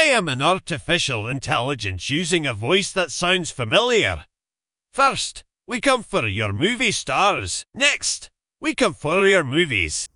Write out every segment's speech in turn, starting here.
I am an artificial intelligence using a voice that sounds familiar. First, we come for your movie stars. Next, we come for your movies.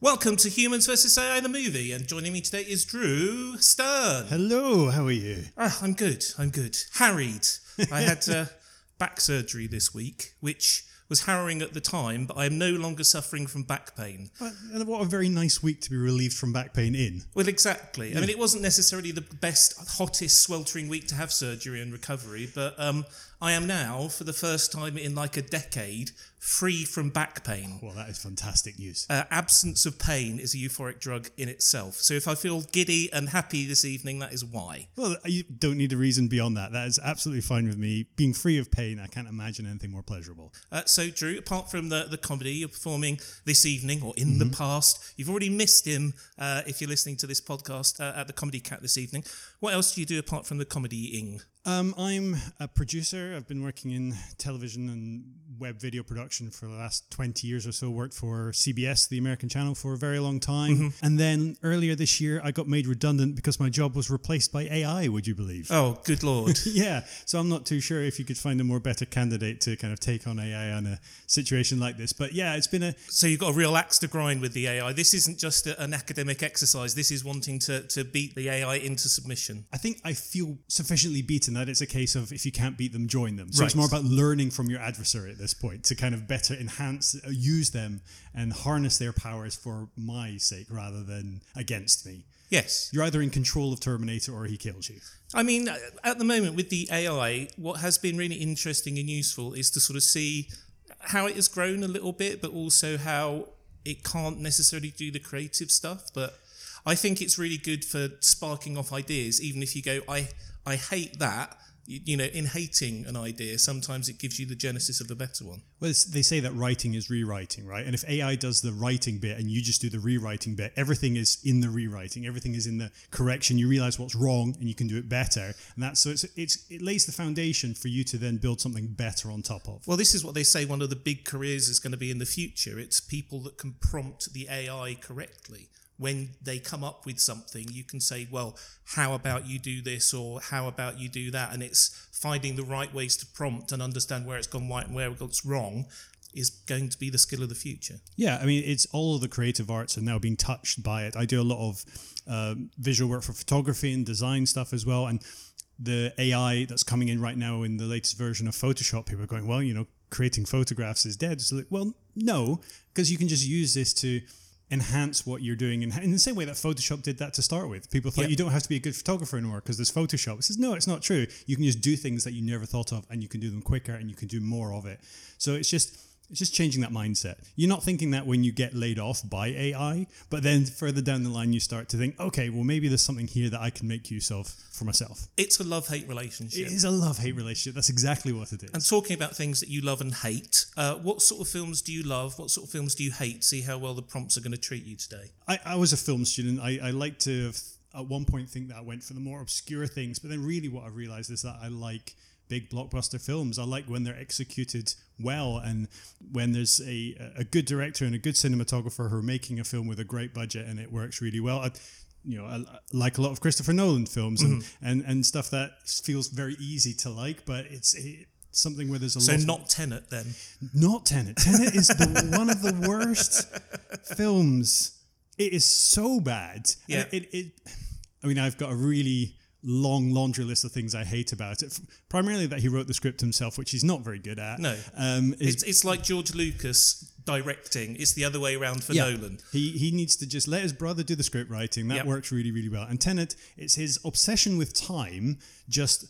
Welcome to Humans vs. AI the movie, and joining me today is Drew Stearne. Hello, how are you? Ah, I'm good. I'm good. Harried. I had uh, back surgery this week, which was harrowing at the time, but I am no longer suffering from back pain. And what a very nice week to be relieved from back pain in. Well, exactly. I mean, it wasn't necessarily the best, hottest, sweltering week to have surgery and recovery, but um, I am now, for the first time in like a decade, free from back pain. Well, that is fantastic news. Uh, absence of pain is a euphoric drug in itself. So if I feel giddy and happy this evening, that is why. Well, you don't need a reason beyond that. That is absolutely fine with me. Being free of pain, I can't imagine anything more pleasurable. Uh, so, Drew, apart from the, the comedy you're performing this evening or in the past, you've already missed him uh, if you're listening to this podcast uh, at the Comedy Cat this evening. What else do you do apart from the comedy-ing? Um, I'm a producer. I've been working in television and web video production for the last 20 years or so. Worked for CBS, the American channel, for a very long time. And then earlier this year, I got made redundant because my job was replaced by AI, would you believe? Oh, good lord. Yeah, so I'm not too sure if you could find a more better candidate to kind of take on AI on a situation like this. But yeah, it's been a so you've got a real axe to grind with the AI. This isn't just a, an academic exercise. This is wanting to, to beat the AI into submission. I think I feel sufficiently beaten that it's a case of if you can't beat them, join them. So it's more about learning from your adversary at this point to kind of better enhance, uh, use them, and harness their powers for my sake rather than against me. Yes. You're either in control of Terminator or he kills you. I mean, at the moment with the AI, what has been really interesting and useful is to sort of see how it has grown a little bit, but also how it can't necessarily do the creative stuff. But I think it's really good for sparking off ideas, even if you go, I, I hate that. You, you know, in hating an idea, sometimes it gives you the genesis of a better one. Well, it's, they say that writing is rewriting, right? And if AI does the writing bit and you just do the rewriting bit, everything is in the rewriting, everything is in the correction. You realize what's wrong and you can do it better, and that's so it's, it's it lays the foundation for you to then build something better on top of. Well, this is what they say one of the big careers is going to be in the future. It's people that can prompt the AI correctly. When they come up with something, you can say, well, how about you do this or how about you do that? And it's finding the right ways to prompt and understand where it's gone right and where it's wrong is going to be the skill of the future. Yeah, I mean, it's all of the creative arts are now being touched by it. I do a lot of um, visual work for photography and design stuff as well, and the AI that's coming in right now in the latest version of Photoshop, people are going, well, you know, creating photographs is dead. It's like, well, no, because you can just use this to enhance what you're doing in, in the same way that Photoshop did that to start with. People thought Yeah. you don't have to be a good photographer anymore because there's Photoshop. It says, no, it's not true. You can just do things that you never thought of and you can do them quicker and you can do more of it. So it's just it's just changing that mindset. You're not thinking that when you get laid off by AI, but then further down the line you start to think, okay, well maybe there's something here that I can make use of for myself. It's a love hate relationship. It is a love-hate relationship. That's exactly what it is. And talking about things that you love and hate, uh, what sort of films do you love? What sort of films do you hate? See how well the prompts are going to treat you today. I, I was a film student. I, I like to at one point think that I went for the more obscure things, but then really what I realized is that I like big blockbuster films. I like when they're executed well and when there's a, a good director and a good cinematographer who are making a film with a great budget and it works really well. I, you know, I, like a lot of Christopher Nolan films and, mm-hmm. and, and stuff that feels very easy to like, but it's it, something where there's a So lot of- not Tenet then. not Tenet. Tenet is the one of the worst films. It is so bad. Yeah. And It, it, I mean, I've got a really long laundry list of things I hate about it. Primarily that he wrote the script himself, which he's not very good at. No. Um, It's, it's like George Lucas directing. It's the other way around for Yeah. Nolan. He he needs to just let his brother do the script writing. That Yep. works really really well. And Tenet, it's his obsession with time. Just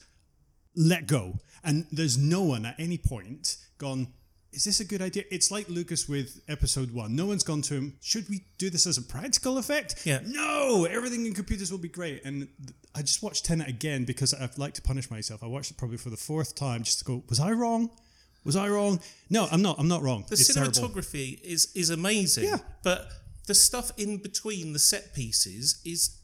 let go, and there's no one at any point gone. Is this a good idea? It's like Lucas with episode one. No one's gone to him. Should we do this as a practical effect? Yeah. No, everything in computers will be great. And th- I just watched Tenet again because I'd like to punish myself. I watched it probably for the fourth time just to go. Was I wrong? Was I wrong? No, I'm not. I'm not wrong. The it's terrible. cinematography is is amazing. Yeah. But the stuff in between the set pieces is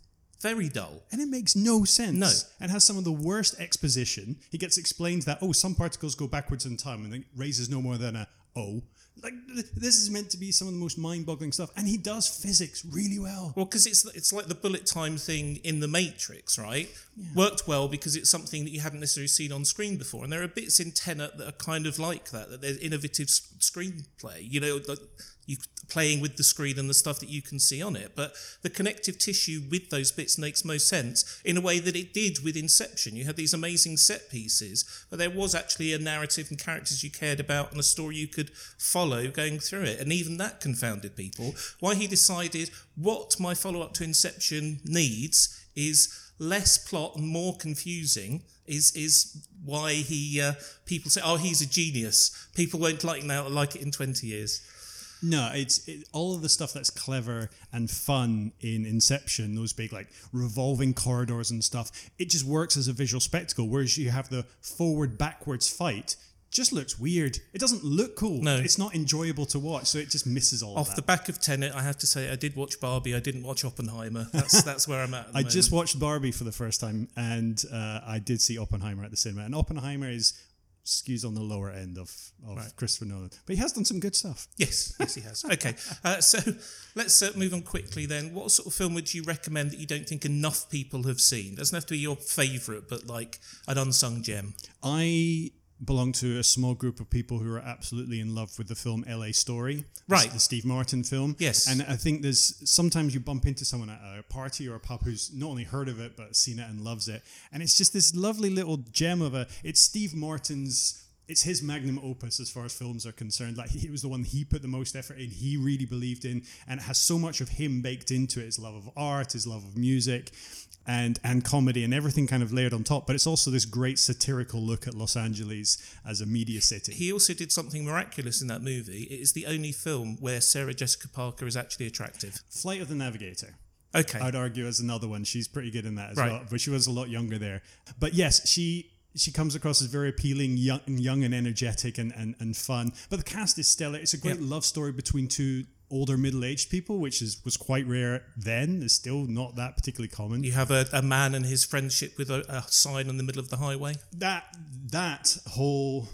very dull. And it makes no sense. No. And has some of the worst exposition. He gets explained that, oh, some particles go backwards in time and it raises no more than a oh. like th- this is meant to be some of the most mind-boggling stuff, and he does physics really well. Well, because it's it's like the bullet time thing in the Matrix, right? Worked well because it's something that you haven't necessarily seen on screen before, and there are bits in Tenet that are kind of like that. That there's innovative screenplay, you know, like you playing with the screen and the stuff that you can see on it. But the connective tissue with those bits makes most sense in a way that it did with Inception. You had these amazing set pieces, but there was actually a narrative and characters you cared about and a story you could follow going through it. And even that confounded people. Why he decided what my follow up to Inception needs is less plot and more confusing is is why he uh, people say oh he's a genius people won't like now like it in 20 years No, it's it, all of the stuff that's clever and fun in Inception, those big like revolving corridors and stuff. It just works as a visual spectacle. Whereas you have the forward backwards fight, just looks weird. It doesn't look cool. No. it's not enjoyable to watch. So it just misses all off of the back of Tenet I have to say I did watch Barbie I didn't watch Oppenheimer that's that's where I'm at, at I just watched Barbie for the first time, and uh, I did see Oppenheimer at the cinema. And Oppenheimer is skews on the lower end of, of Christopher Nolan, but he has done some good stuff. Yes, yes, he has. Okay, uh, so let's uh, move on quickly then. What sort of film would you recommend that you don't think enough people have seen? Doesn't have to be your favourite, but like an unsung gem. I belong to a small group of people who are absolutely in love with the film LA Story. Right. The Steve Martin film. Yes. And I think there's sometimes you bump into someone at a party or a pub who's not only heard of it, but seen it and loves it. And it's just this lovely little gem of a, it's Steve Martin's, it's his magnum opus as far as films are concerned. Like he was the one he put the most effort in, he really believed in, and it has so much of him baked into it his love of art, his love of music and and comedy and everything kind of layered on top. But it's also this great satirical look at Los Angeles as a media city. He also did something miraculous in that movie. It is the only film where Sarah Jessica Parker is actually attractive. Flight of the Navigator. Okay. I'd argue as another one. She's pretty good in that as Right. well, but she was a lot younger there. But yes, she she comes across as very appealing, young, young and energetic, and, and and fun. But the cast is stellar. It's a great Yeah. love story between two older middle aged people, which is was quite rare then. It's still not that particularly common. You have a, a man and his friendship with a, a sign in the middle of the highway. that that whole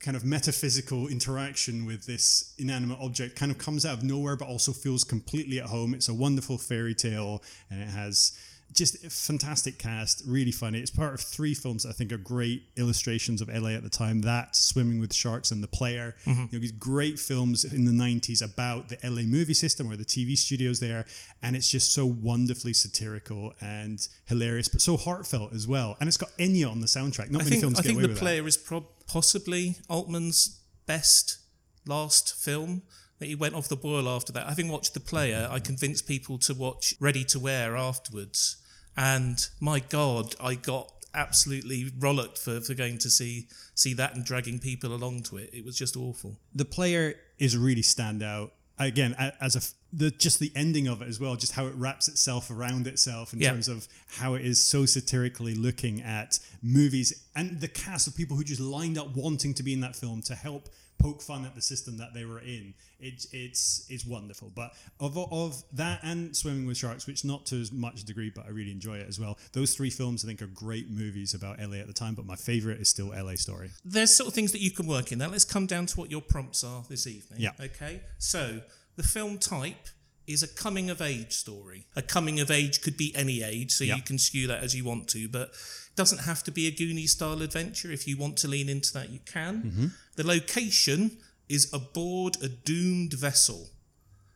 kind of metaphysical interaction with this inanimate object kind of comes out of nowhere but also feels completely at home it's a wonderful fairy tale and it has just a fantastic cast really funny it's part of three films that i think are great illustrations of la at the time that swimming with sharks and the player mm-hmm. you know these great films in the 90s about the la movie system or the tv studios there and it's just so wonderfully satirical and hilarious but so heartfelt as well and it's got enya on the soundtrack not I many think, films I get away The with that. Player is prob possibly Altman's best last film. That he went off the boil after that. Having watched The Player, I convinced people to watch Ready to Wear afterwards. And my God, I got absolutely rollicked for, for going to see see that and dragging people along to it. It was just awful. the player is really standout again as a the just the ending of it as well just how it wraps itself around itself in Yeah. terms of how it is so satirically looking at movies and the cast of people who just lined up wanting to be in that film to help poke fun at the system that they were in it, it's it's wonderful but of of that and swimming with sharks which not to as much degree but i really enjoy it as well those three films i think are great movies about la at the time but my favorite is still la story There's sort of things that you can work in. Now let's come down to what your prompts are this evening. Yeah. Okay. So the film type is a coming of age story. A coming of age could be any age, so Yeah. you can skew that as you want to, but doesn't have to be a Goonie style adventure. If you want to lean into that, you can. The location is aboard a doomed vessel.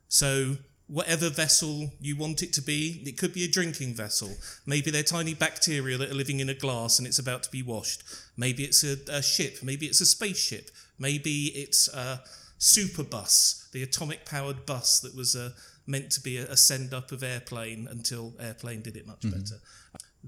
So whatever vessel you want it to be, it could be a drinking vessel. Maybe they're tiny bacteria that are living in a glass and it's about to be washed. Maybe it's a, a ship. Maybe it's a spaceship. Maybe it's a super bus, the atomic powered bus that was uh, meant to be a, a send up of airplane until airplane did it much better.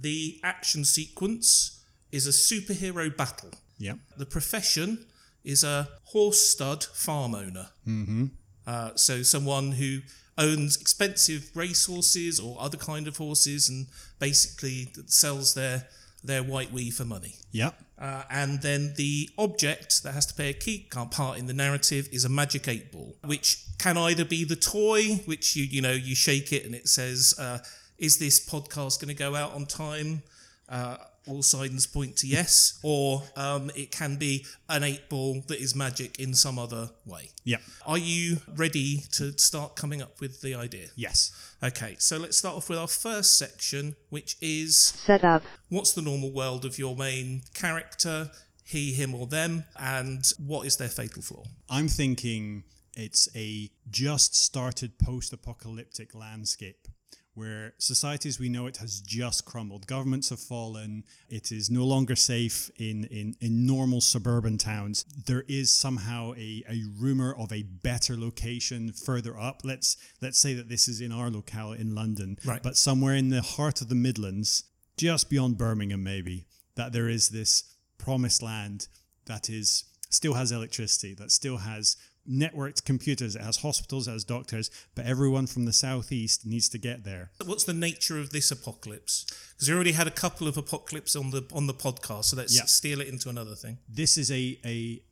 The action sequence is a superhero battle. yeah The profession is a horse stud farm owner. Mm-hmm. Uh, so someone who owns expensive racehorses or other kind of horses and basically sells their their white wee for money. yeah Uh, and then the object that has to play a key part in the narrative is a magic eight ball, which can either be the toy, which you you know you shake it and it says, uh, "Is this podcast going to go out on time?" Uh, all signs point to yes, or um, it can be an eight ball that is magic in some other way. Yeah. Are you ready to start coming up with the idea? Yes. Okay, so let's start off with our first section, which is Setup. what's the normal world of your main character, he, him, or them, and what is their fatal flaw? I'm thinking it's a just started post apocalyptic landscape where society as we know it has just crumbled. Governments have fallen. It is no longer safe in, in, in normal suburban towns. There is somehow a, a rumor of a better location further up. Let's let's say that this is in our locale in London, Right. but somewhere in the heart of the Midlands, just beyond Birmingham maybe, that there is this promised land that is still has electricity, that still has networked computers, it has hospitals, it has doctors, but everyone from the southeast needs to get there. What's the nature of this apocalypse? Because we already had a couple of apocalypse on the on the podcast, so let's Yeah. steal it into another thing. This is a, a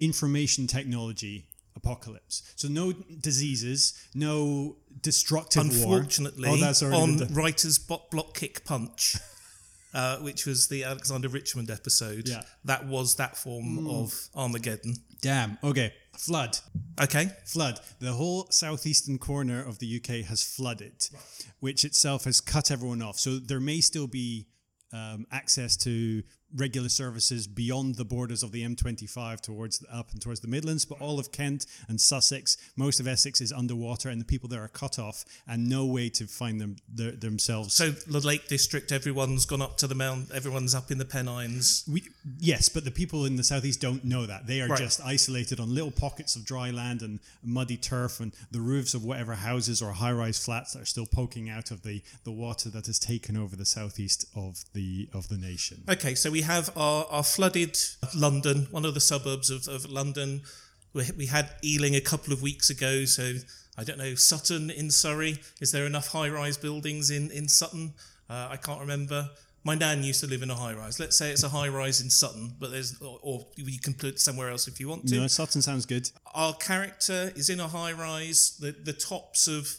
information technology apocalypse. So no diseases, no destructive war. Unfortunately, oh, on done. Writer's Bot Block Kick Punch, uh, which was the Alexander Richmond episode, Yeah. that was that form of Armageddon. Damn. Okay. Flood. Okay, Flood. The whole southeastern corner of the UK has flooded, which itself has cut everyone off. So there may still be um, access to regular services beyond the borders of the M25 towards the, up and towards the Midlands, but all of Kent and Sussex, most of Essex is underwater, and the people there are cut off and no way to find them their, themselves. so the Lake District, everyone's gone up to the mount, everyone's up in the Pennines. We, yes, but the people in the southeast don't know that. They are Right. just isolated on little pockets of dry land and muddy turf and the roofs of whatever houses or high rise flats that are still poking out of the, the water that has taken over the southeast of the of the nation. Okay, so we have our, our flooded London, one of the suburbs of, of London. We, we had Ealing a couple of weeks ago, so I don't know, Sutton in Surrey. Is there enough high rise buildings in, in Sutton? Uh, I can't remember. My nan used to live in a high rise. Let's say it's a high rise in Sutton, but there's, or, or you can put it somewhere else if you want to. No, Sutton sounds good. Our character is in a high rise. The, the tops of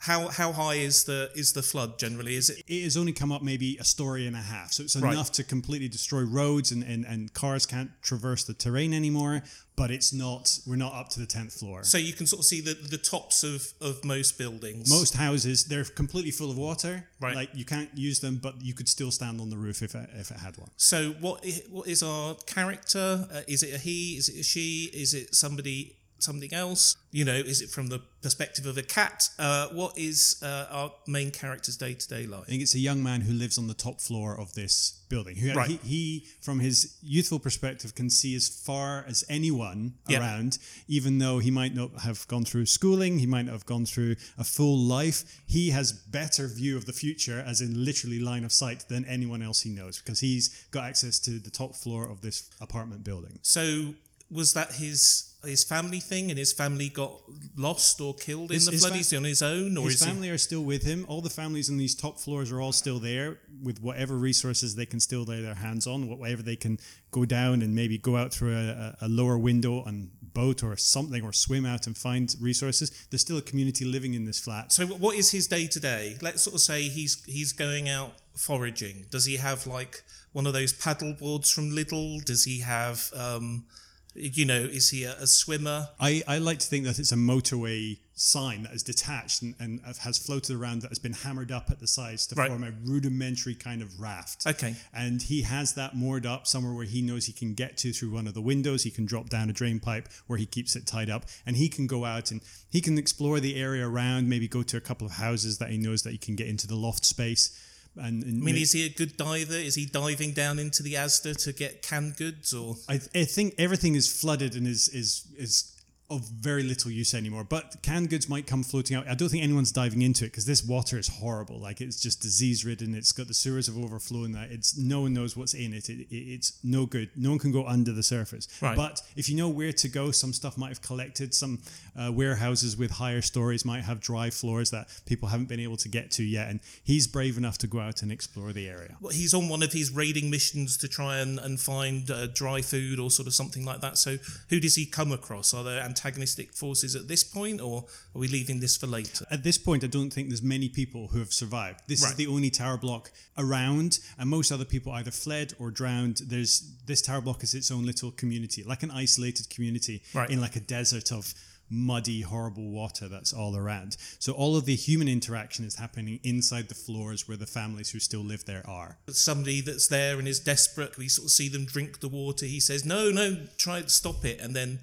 how how high is the is the flood generally? Is it It has only come up maybe a story and a half, so it's Right. enough to completely destroy roads and, and, and cars can't traverse the terrain anymore. But it's not. We're not up to the tenth floor. so you can sort of see the, the tops of, of most buildings. Most houses, they're completely full of water. Right. Like you can't use them, but you could still stand on the roof if it, if it had one. So what what is our character? Uh, is it a he? Is it a she? Is it somebody something else? You know, is it from the perspective of a cat? Uh, what is uh, our main character's day to day life? I think it's a young man who lives on the top floor of this building. Who, Right. he, he, from his youthful perspective, can see as far as anyone Yeah. around, even though he might not have gone through schooling, he might not have gone through a full life. He has better view of the future, as in literally line of sight, than anyone else he knows, because he's got access to the top floor of this apartment building. So was that his his family thing, and his family got lost or killed in the flood? fa- Is he on his own, or His is he? family are still with him. All the families in these top floors are all still there with whatever resources they can still lay their hands on, whatever they can go down and maybe go out through a, a a lower window and boat or something or swim out and find resources. There's still a community living in this flat. So what is his day to day? Let's sort of say he's he's going out foraging. Does he have like one of those paddle boards from Lidl? Does he have um, you know, is he a, a swimmer? I, I like to think that it's a motorway sign that is detached and, and has floated around that has been hammered up at the sides to Right. form a rudimentary kind of raft. Okay. And he has that moored up somewhere where he knows he can get to through one of the windows. He can drop down a drain pipe where he keeps it tied up. And he can go out and he can explore the area around, maybe go to a couple of houses that he knows that he can get into the loft space. And, and I mean, is he a good diver? Is he diving down into the Asda to get canned goods or? I, I think everything is flooded and is is is of very little use anymore. But canned goods might come floating out. I don't think anyone's diving into it because this water is horrible. Like it's just disease ridden. It's got the sewers have overflown. That it's no one knows what's in it. It, it. It's no good. No one can go under the surface. Right. But if you know where to go, some stuff might have collected. Some uh, warehouses with higher stories might have dry floors that people haven't been able to get to yet. And he's brave enough to go out and explore the area. Well, he's on one of his raiding missions to try and, and find uh, dry food or sort of something like that. So, who does he come across? Are there antagonistic forces at this point, or are we leaving this for later? At this point, I don't think there's many people who have survived. This is the only tower block around, and most other people either fled or drowned. There's this tower block is its own little community, like an isolated community Right. in like a desert of muddy, horrible water that's all around. So all of the human interaction is happening inside the floors where the families who still live there are. Somebody that's there and is desperate, we sort of see them drink the water. He says, "No, no, try to stop it," and then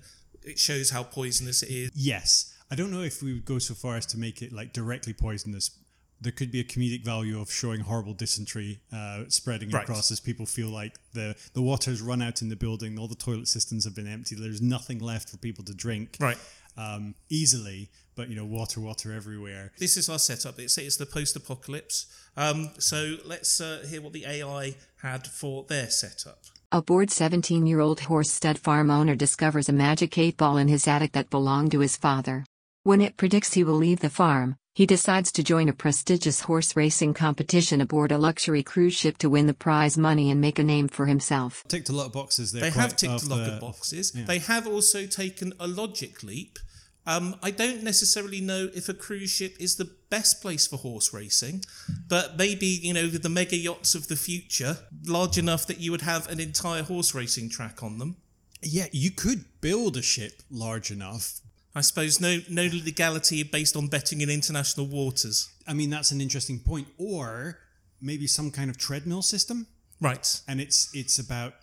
it shows how poisonous it is. Yes. I don't know if we would go so far as to make it like directly poisonous. There could be a comedic value of showing horrible dysentery uh, spreading Right. across as people feel like the, the water's run out in the building, all the toilet systems have been emptied, there's nothing left for people to drink Right. um, easily, but you know, water, water everywhere. This is our setup. It's, it's the post-apocalypse. Um, so let's uh, hear what the AI had for their setup. A bored 17 year old horse stud farm owner discovers a magic 8 ball in his attic that belonged to his father. When it predicts he will leave the farm, he decides to join a prestigious horse racing competition aboard a luxury cruise ship to win the prize money and make a name for himself. Ticked a lot of boxes there. They have ticked a lot of boxes. yeah. They have also taken a logic leap. Um, I don't necessarily know if a cruise ship is the best place for horse racing, but maybe, you know, the mega yachts of the future, large enough that you would have an entire horse racing track on them. Yeah, you could build a ship large enough. I suppose no no legality based on betting in international waters. I mean, that's an interesting point. Or maybe some kind of treadmill system. Right. and it's it's about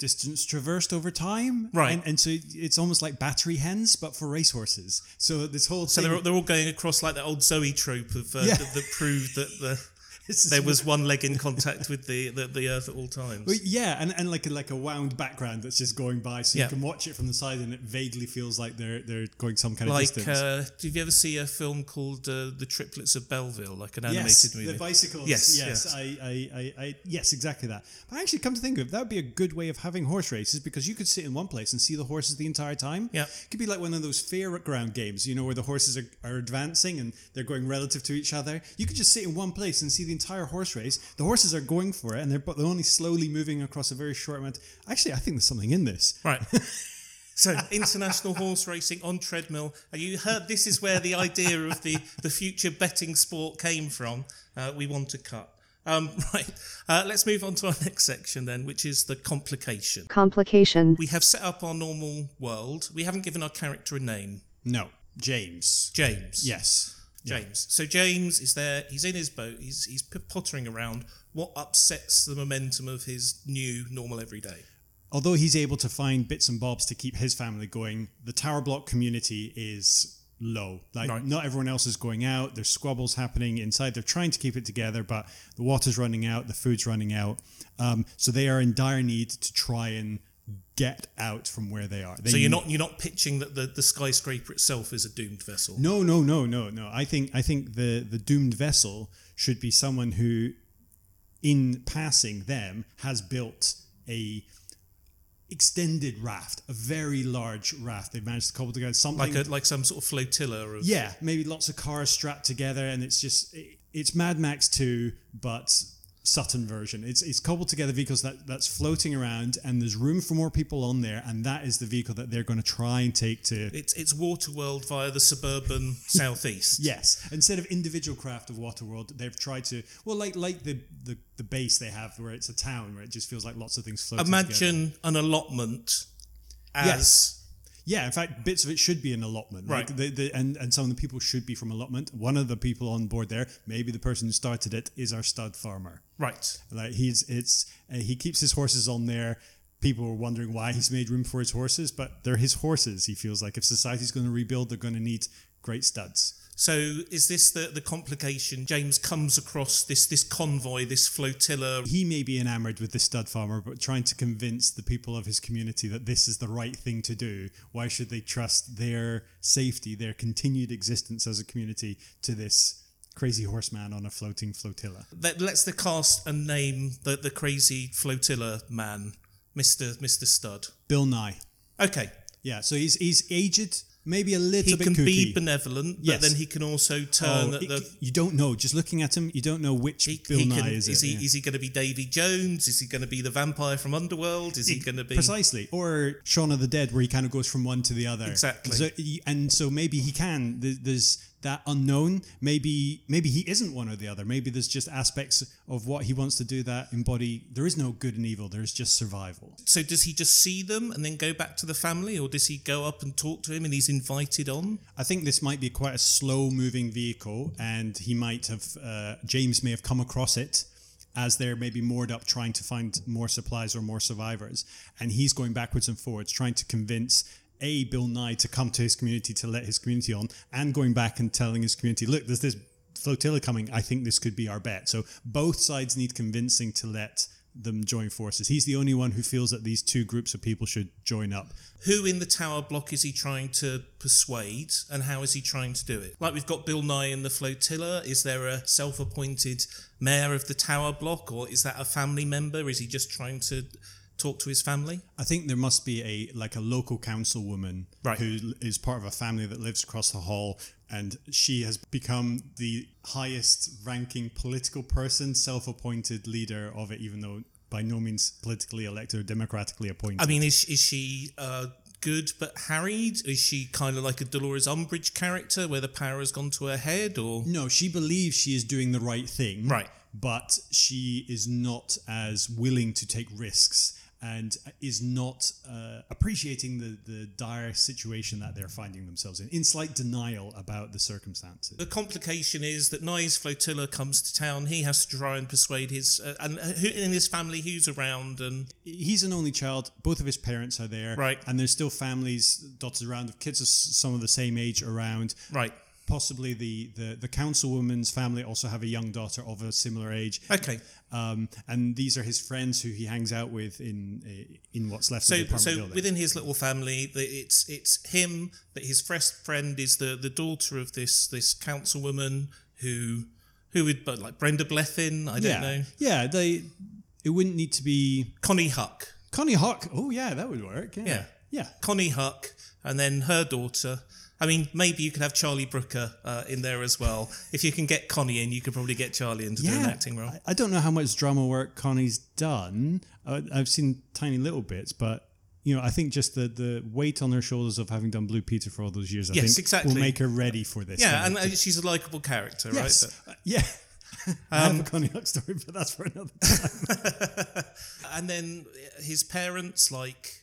distance traversed over time Right. and, and so it's almost like battery hens but for racehorses so this whole So thing they're, they're all going across like the old zoetrope of uh, Yeah. that, that proved that the, there was one leg in contact with the, the, the earth at all times. Well, yeah and, and like a, like a wound background that's just going by so Yeah. you can watch it from the side and it vaguely feels like they're they're going some kind of like, distance uh, did you ever see a film called uh, The Triplets of Belleville, like an animated Yes, movie? the bicycles. Yes, Yes, yes. I, I, I, I, yes, exactly that. But actually, come to think of it, that would be a good way of having horse races because you could sit in one place and see the horses the entire time. Yeah. It could be like one of those fairground games, you know, where the horses are, are advancing and they're going relative to each other. You could just sit in one place and see the entire horse race. The horses are going for it and they're, but they're only slowly moving across a very short amount. Actually, I think there's something in this. Right. So international horse racing on treadmill. And you heard this is where the idea of the, the future betting sport came from. Uh, we want to cut. Um, right. Uh, let's move on to our next section then, which is the complication. Complication. We have set up our normal world. We haven't given our character a name. No, James. James. Yes. James. So James is there. He's in his boat. He's he's p- pottering around. What upsets the momentum of his new normal everyday? although he's able to find bits and bobs to keep his family going, the tower block community is low. Like Right. not everyone else is going out. There's squabbles happening inside. They're trying to keep it together, but the water's running out, the food's running out. Um, so they are in dire need to try and get out from where they are. They So you're not you're not pitching that the, the skyscraper itself is a doomed vessel. No, no, no, no, no. I think I think the the doomed vessel should be someone who, in passing them, has built a extended raft, a very large raft. They've managed to cobble together something like a like some sort of flotilla of yeah, maybe lots of cars strapped together, and it's just it, it's Mad Max two, but Sutton version. It's it's cobbled together vehicles that that's floating around, and there's room for more people on there, and that is the vehicle that they're going to try and take to. It's it's Waterworld via the suburban southeast. Yes, instead of individual craft of Waterworld, they've tried to well, like like the, the the base they have where it's a town where it just feels like lots of things floating. together. Imagine an allotment as Yes. Yeah, in fact, bits of it should be an allotment, Right. Like the, the, and and some of the people should be from allotment. One of the people on board there, maybe the person who started it, is our stud farmer. right. Like he's it's uh, he keeps his horses on there. People are wondering why he's made room for his horses, but they're his horses. He feels like if society's going to rebuild, they're going to need great studs. So is this the the complication? James comes across this this convoy, this flotilla. He may be enamored with the stud farmer, but trying to convince the people of his community that this is the right thing to do. Why should they trust their safety, their continued existence as a community to this crazy horseman on a floating flotilla? That lets the cast and name the the crazy flotilla man, Mister Mister Stud. Bill Nye. Okay. Yeah, so he's he's aged. Maybe a little he bit can kooky. be benevolent, but Yes. then he can also turn Oh, it- the. you don't know. Just looking at him, you don't know which He, Bill he Nye can, is. is it, he yeah. is he going to be Davy Jones? Is he going to be the vampire from Underworld? Is he going to be Precisely, or Shaun of the Dead, where he kind of goes from one to the other. Exactly. So, and so maybe he can. There's that unknown. Maybe maybe he isn't one or the other. Maybe there's just aspects of what he wants to do that embody. There is no good and evil. There's just survival. So does he just see them and then go back to the family, or does he go up and talk to him and he's invited on? I think this might be quite a slow moving vehicle, and he might have, uh, James may have come across it as they're maybe moored up trying to find more supplies or more survivors. And he's going backwards and forwards trying to convince. A Bill Nye to come to his community to let his community on, and going back and telling his community, look, there's this flotilla coming. I think this could be our bet. So both sides need convincing to let them join forces. He's the only one who feels that these two groups of people should join up. Who in the tower block is he trying to persuade, and how is he trying to do it? Like we've got Bill Nye in the flotilla. Is there a self-appointed mayor of the tower block, or is that a family member? Is he just trying to talk to his family? I think there must be a like a local councilwoman Right. who is part of a family that lives across the hall, and she has become the highest ranking political person, self-appointed leader of it, even though by no means politically elected or democratically appointed. I mean, is is she uh, good but harried? Is she kind of like a Dolores Umbridge character where the power has gone to her head, or no, she believes she is doing the right thing, Right. But she is not as willing to take risks. And is not uh, appreciating the, the dire situation that they're finding themselves in, in slight denial about the circumstances. The complication is that Nye's flotilla comes to town. He has to try and persuade his uh, and uh, who, in his family who's around and he's an only child. Both of his parents are there, Right. And there's still families dotted around of kids of some of the same age around. right. Possibly the the the councilwoman's family also have a young daughter of a similar age. Okay. Um, and these are his friends who he hangs out with in uh, in what's left So of the apartment so building. within his little family, the, it's it's him, but his best friend is the the daughter of this this councilwoman who who would but like Brenda Blethyn. I don't yeah, know. yeah. They it wouldn't need to be Konnie Huq. Konnie Huq. Oh yeah, that would work. Yeah, Yeah. yeah. Konnie Huq, and then her daughter. I mean, maybe you could have Charlie Brooker uh, in there as well. If you can get Konnie in, you could probably get Charlie in to do an acting role. I, don't know how much drama work Konnie's done. I, I've seen tiny little bits, but you know, I think just the the weight on her shoulders of having done Blue Peter for all those years, I Yes, think, exactly. will make her ready for this. Yeah, and uh, she's a likable character, yes, right? But- Uh, yeah. I have a Konnie Huq story, but that's for another time. and then his parents, like,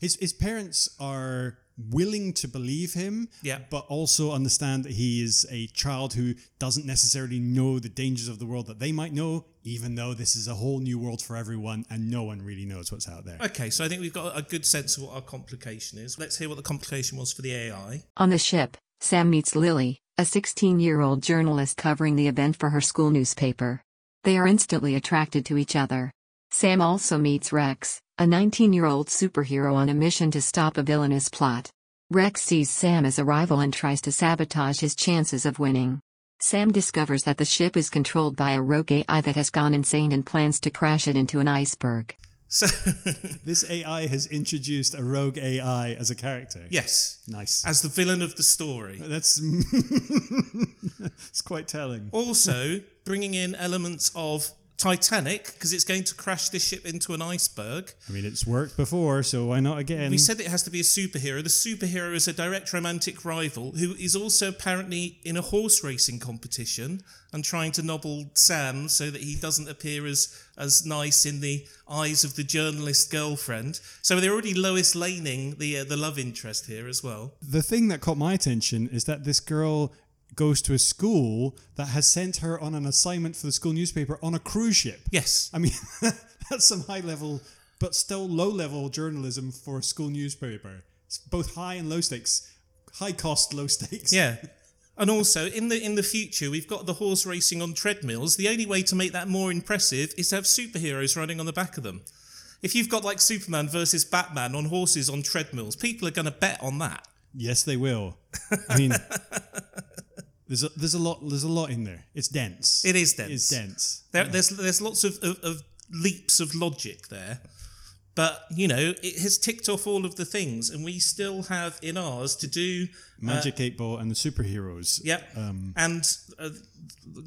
His his parents are willing to believe him, Yeah. but also understand that he is a child who doesn't necessarily know the dangers of the world that they might know, even though this is a whole new world for everyone and no one really knows what's out there. okay, so I think we've got a good sense of what our complication is. Let's hear what the complication was for the AI. On the ship, Sam meets Lily, a 16 year old journalist covering the event for her school newspaper. They are instantly attracted to each other. Sam also meets Rex, a 19 year old superhero on a mission to stop a villainous plot. Rex sees Sam as a rival and tries to sabotage his chances of winning. Sam discovers that the ship is controlled by a rogue AI that has gone insane and plans to crash it into an iceberg. So, This AI has introduced a rogue AI as a character. yes, Nice. as the villain of the story. That's it's quite telling. Also, bringing in elements of Titanic, because it's going to crash this ship into an iceberg. I mean, it's worked before, so why not again? We said it has to be a superhero. The superhero is a direct romantic rival who is also apparently in a horse racing competition and trying to nobble Sam so that he doesn't appear as as nice in the eyes of the journalist girlfriend. So they're already Lois Laning the uh, the love interest here as well. the thing that caught my attention is that this girl goes to a school that has sent her on an assignment for the school newspaper on a cruise ship. Yes. I mean, that's some high level, but still low level journalism for a school newspaper. It's both high and low stakes, high cost, low stakes. Yeah. And also in the in the future we've got the horse racing on treadmills. The only way to make that more impressive is to have superheroes running on the back of them. If you've got like Superman versus Batman on horses on treadmills, people are going to bet on that. Yes, they will. I mean, there's a, there's a lot there's a lot in there. It's dense. It is dense. It's dense. There, There's there's lots of, of, of leaps of logic there, But you know, it has ticked off all of the things, and we still have in ours to do. Magic Eight Ball and the superheroes. Yep. Um, and uh,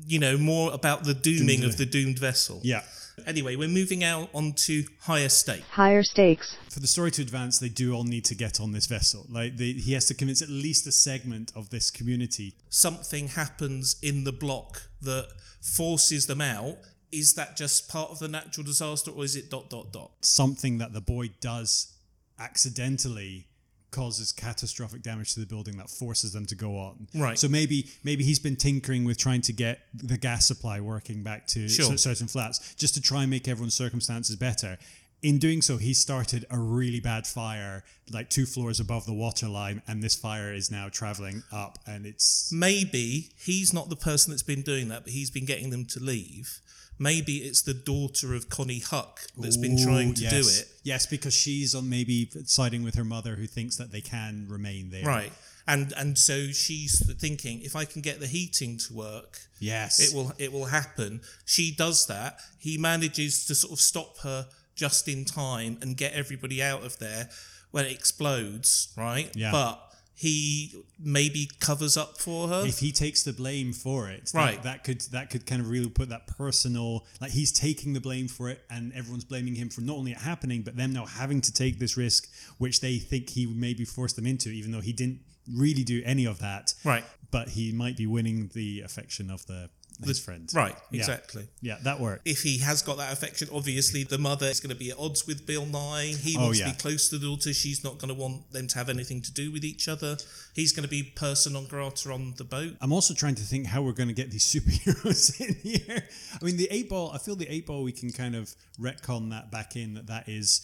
you know more about the dooming Doomed- of the doomed vessel. yeah. Anyway, we're moving out onto higher stakes. Higher stakes. For the story to advance, they do all need to get on this vessel. Like they, he has to convince at least a segment of this community. Something happens in the block that forces them out. Is that just part of the natural disaster, or is it dot dot dot? Something that the boy does accidentally causes catastrophic damage to the building that forces them to go on. Right. So maybe maybe he's been tinkering with trying to get the gas supply working back to Sure. certain flats just to try and make everyone's circumstances better. In doing so, he started a really bad fire, like two floors above the water line, and this fire is now traveling up, and it's Maybe he's not the person that's been doing that, but he's been getting them to leave. Maybe it's the daughter of Konnie Huq that's been trying to Ooh, do it. Yes, because she's on maybe siding with her mother, who thinks that they can remain there. Right. And and so she's thinking, if I can get the heating to work, Yes. it will it will happen. She does that. He manages to sort of stop her just in time and get everybody out of there when it explodes, right? Yeah. But he maybe covers up for her. if he takes the blame for it, that- Right. that, could that could kind of really put that personal like he's taking the blame for it, and everyone's blaming him for not only it happening, but them now having to take this risk, which they think he maybe forced them into, even though he didn't really do any of that. Right. But he might be winning the affection of the his The- friend. Right, exactly. Yeah, that works. If he has got that affection, obviously the mother is going to be at odds with Bill Nye. He Oh, wants yeah. to be close to the daughter. She's not going to want them to have anything to do with each other. He's going to be person non grata on the boat. I'm also trying to think how we're going to get these superheroes in here. I mean, the eight ball. I feel the eight ball. We can kind of retcon that back in that that is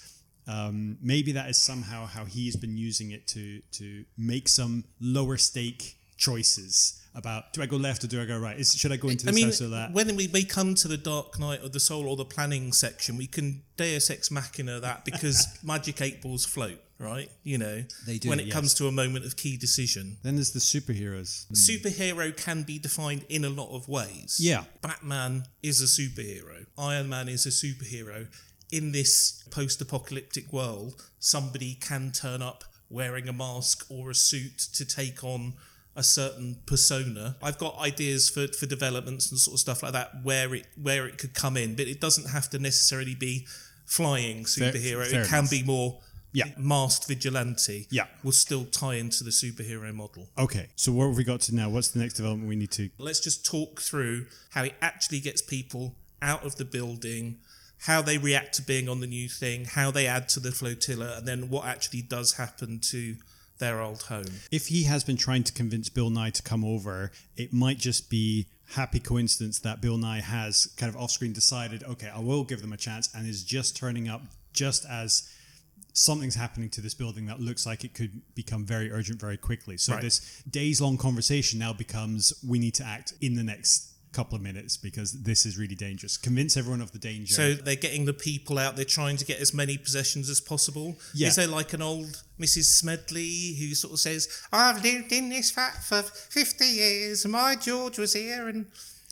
um, maybe that is somehow how he's been using it to to make some lower stake choices about do I go left or do I go right? Is, should I go into I mean, house or that? when we, we come to the Dark Night of the Soul or the planning section, we can Deus Ex Machina that because Magic Eight Balls float, right? You know, They do, when it yes. comes to a moment of key decision. then there's the superheroes. Superhero can be defined in a lot of ways. Yeah. Batman is a superhero. Iron Man is a superhero. In this post apocalyptic world, somebody can turn up wearing a mask or a suit to take on a certain persona. I've got ideas for, for developments and sort of stuff like that where it where it could come in, but it doesn't have to necessarily be flying superhero. fair it can enough. be more Yeah. masked vigilante. Yeah. Will still tie into the superhero model. Okay, so what have we got to now? What's the next development we need to? Let's just talk through how it actually gets people out of the building, how they react to being on the new thing, how they add to the flotilla, and then what actually does happen to their old home. If he has been trying to convince Bill Nye to come over, it might just be happy coincidence that Bill Nye has kind of off screen decided, okay, I will give them a chance, and is just turning up just as something's happening to this building that looks like it could become very urgent very quickly. So Right. this days long conversation now becomes we need to act in the next couple of minutes because this is really dangerous. Convince everyone of the danger. So they're getting the people out, they're trying to get as many possessions as possible. Yeah. Is there like an old Mrs. Smedley who sort of says, I've lived in this flat for 50 years, my George was here, and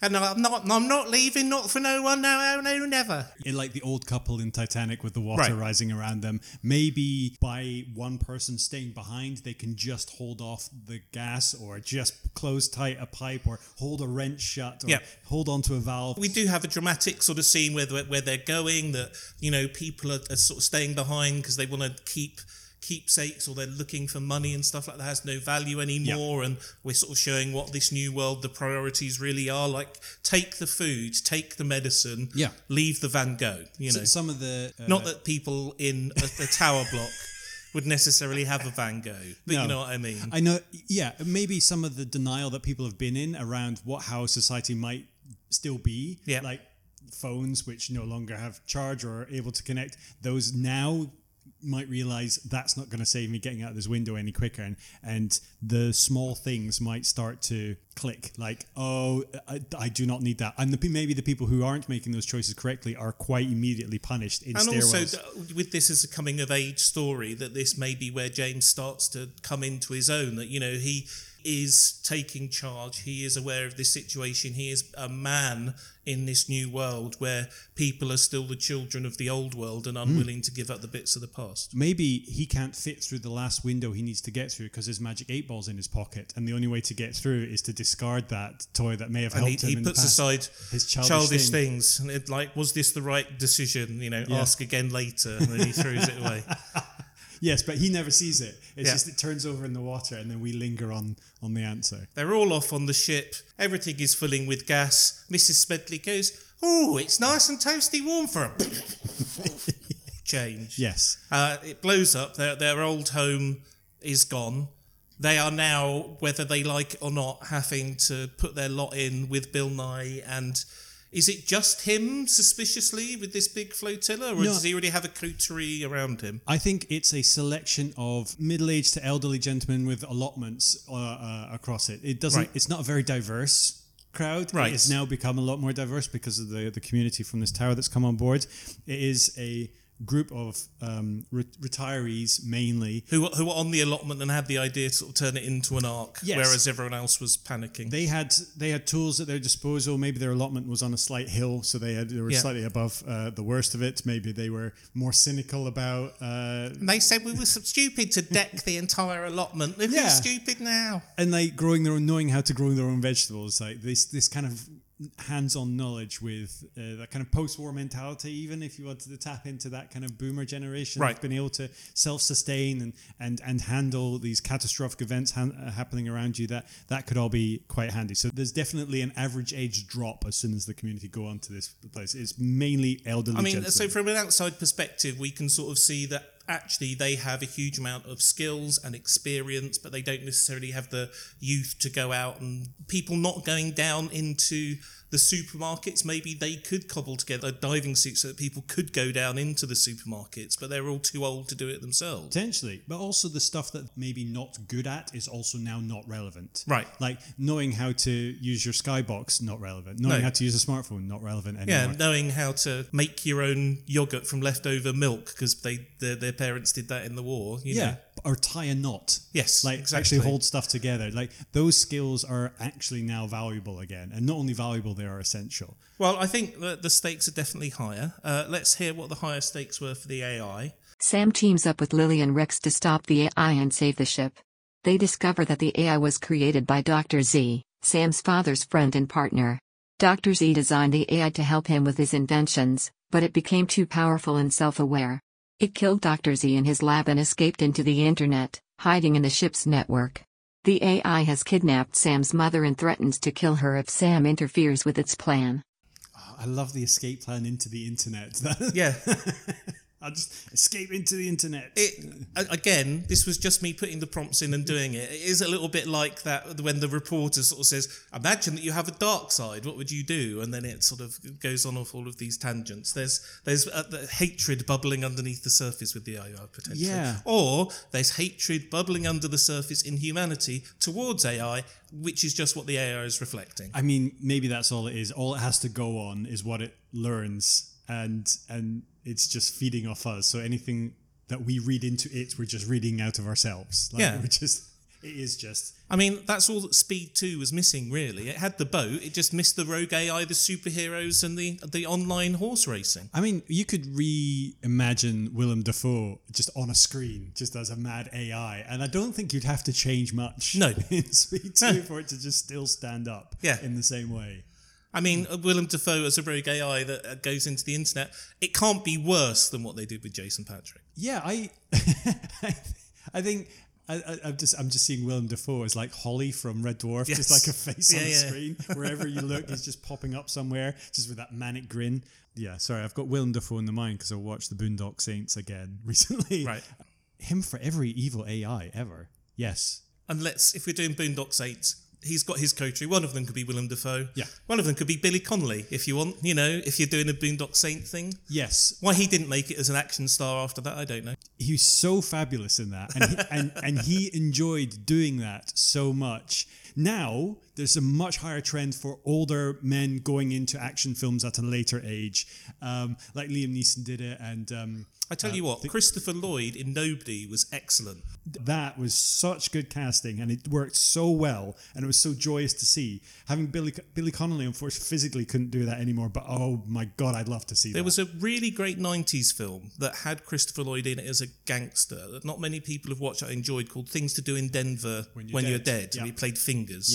and I'm not, I'm not leaving, not for no one, no, no, never. in like the old couple in Titanic with the water Right. rising around them. Maybe by one person staying behind, they can just hold off the gas or just close tight a pipe or hold a wrench shut or Yeah. hold on to a valve. We do have a dramatic sort of scene where where they're going that you know people are, are sort of staying behind because they want to keep keepsakes or they're looking for money and stuff like that has no value anymore and we're sort of showing what this new world the priorities really are like take the food take the medicine Yeah. leave the van gogh you know S- Some of the uh, not that people in a, a tower block would necessarily have a van gogh but No. you know what i mean I know, yeah, maybe some of the denial that people have been in around what how society might still be, Yeah. like phones which no longer have charge or are able to connect, those now might realize that's not going to save me getting out of this window any quicker and and the small things might start to click like oh I, I do not need that. And the, maybe the people who aren't making those choices correctly are quite immediately punished in and stairwells. also with this as a coming of age story that this may be where james starts to come into his own that you know he is taking charge. He is aware of this situation. He is a man in this new world where people are still the children of the old world and hmm. unwilling to give up the bits of the past. Maybe he can't fit through the last window he needs to get through because his magic eight ball's in his pocket, and the only way to get through is to discard that toy that may have And helped he, him. he puts aside his childish, childish, thing. things. And it, like, was this the right decision? You know, Yeah. ask again later. And then he throws it away. Yes, but he never sees it. It's Yeah. just it turns over in the water, and then we linger on on the answer. They're all off on the ship. Everything is filling with gas. Mrs. Smedley goes, Oh, it's nice and toasty warm for a change. Yes, Uh, it blows up. Their, their old home is gone. They are now, whether they like it or not, having to put their lot in with Bill Nye. And is it just him, suspiciously, with this big flotilla? Or No. does he already have a coterie around him? I think it's a selection of middle-aged to elderly gentlemen with allotments uh, uh, across it. It doesn't. Right. It's not a very diverse crowd. Right. It's now become a lot more diverse because of the the community from this tower that's come on board. It is a group of um, re- retirees mainly Who, who were on the allotment and had the idea to sort of turn it into an ark, Yes. whereas everyone else was panicking. they had they had tools at their disposal. Maybe their allotment was on a slight hill, so they had they were Yeah. slightly above uh, the worst of it. Maybe they were more cynical about. Uh, they said we were so stupid to deck the entire allotment. Look Yeah. stupid now. and like growing their own, knowing how to grow their own vegetables, like this this kind of hands-on knowledge with uh, that kind of post-war mentality. Even if you wanted to tap into that kind of boomer generation, Right. that's been able to self-sustain and and and handle these catastrophic events han- uh, happening around you, that that could all be quite handy. So there's definitely an average age drop as soon as the community go onto this place. It's mainly elderly. I mean, gentlemen. so from an outside perspective, we can sort of see that actually they have a huge amount of skills and experience, but they don't necessarily have the youth to go out and people not going down into the supermarkets. Maybe they could cobble together diving suits so that people could go down into the supermarkets, but they're all too old to do it themselves. Potentially, but also the stuff that maybe not good at is also now not relevant. Right. Like knowing how to use your skybox, not relevant. Knowing No. how to use a smartphone, not relevant anymore. Yeah, knowing how to make your own yogurt from leftover milk because they their, their parents did that in the war. You Yeah. know? Or tie a knot. Yes, Like exactly. actually hold stuff together. Like those skills are actually now valuable again. And not only valuable, they are essential. Well, I think that the stakes are definitely higher. Uh, let's hear what the higher stakes were for the AI. Sam teams up with Lily and Rex to stop the AI and save the ship. They discover that the AI was created by Dr. Z, Sam's father's friend and partner. Dr. Z designed the AI to help him with his inventions, but it became too powerful and self aware. It killed Dr. Z in his lab and escaped into the internet, hiding in the ship's network. The AI has kidnapped Sam's mother and threatens to kill her if Sam interferes with its plan. Oh, I love the escape plan into the internet. Yeah, I'll just escape into the internet. it again. This was just me putting the prompts in and doing it. It is a little bit like that when the reporter sort of says, "Imagine that you have a dark side. What would you do?" And then it sort of goes on off all of these tangents. There's there's uh, the hatred bubbling underneath the surface with the AI potentially. Yeah. Or there's hatred bubbling under the surface in humanity towards AI, which is just what the AI is reflecting. I mean, maybe that's all it is. All it has to go on is what it learns, and and it's just feeding off us. So anything that we read into it, we're just reading out of ourselves. Like, Yeah. we're just it is just I mean, that's all that Speed 2 was missing, really. It had the boat, it just missed the rogue AI, the superheroes, and the the online horse racing. I mean, you could reimagine Willem Dafoe just on a screen, just as a mad AI, and I don't think you'd have to change much No. in Speed 2 for it to just still stand up Yeah. in the same way. I mean, uh, Willem Dafoe as a rogue AI that uh, goes into the internet, it can't be worse than what they did with Jason Patric. Yeah, I I think I, I, I'm just I'm just seeing Willem Dafoe as like Holly from Red Dwarf, Yes. just like a face on the yeah. screen. Wherever you look, he's just popping up somewhere, just with that manic grin. Yeah, sorry, I've got Willem Dafoe in the mind because I watched the Boondock Saints again recently. Right. Him for every evil AI ever. Yes. And let's, if we're doing Boondock Saints, he's got his coterie. One of them could be Willem Dafoe. Yeah. One of them could be Billy Connolly, if you want, you know, if you're doing a Boondock Saint thing. Yes. Why he didn't make it as an action star after that, I don't know. He was so fabulous in that, and he, and and he enjoyed doing that so much now there's a much higher trend for older men going into action films at a later age, um, like Liam Neeson did it, and um, I tell uh, you what, Christopher Lloyd in Nobody was excellent. that was such good casting, and it worked so well, and it was so joyous to see. Having Billy Billy Connolly, unfortunately, physically couldn't do that anymore, but oh my god, I'd love to see that. There that. was a really great 90s film that had Christopher Lloyd in it as a gangster that not many people have watched I enjoyed called Things to Do in Denver When You're You're, Dead. Dead. Yeah. And he played Fingers.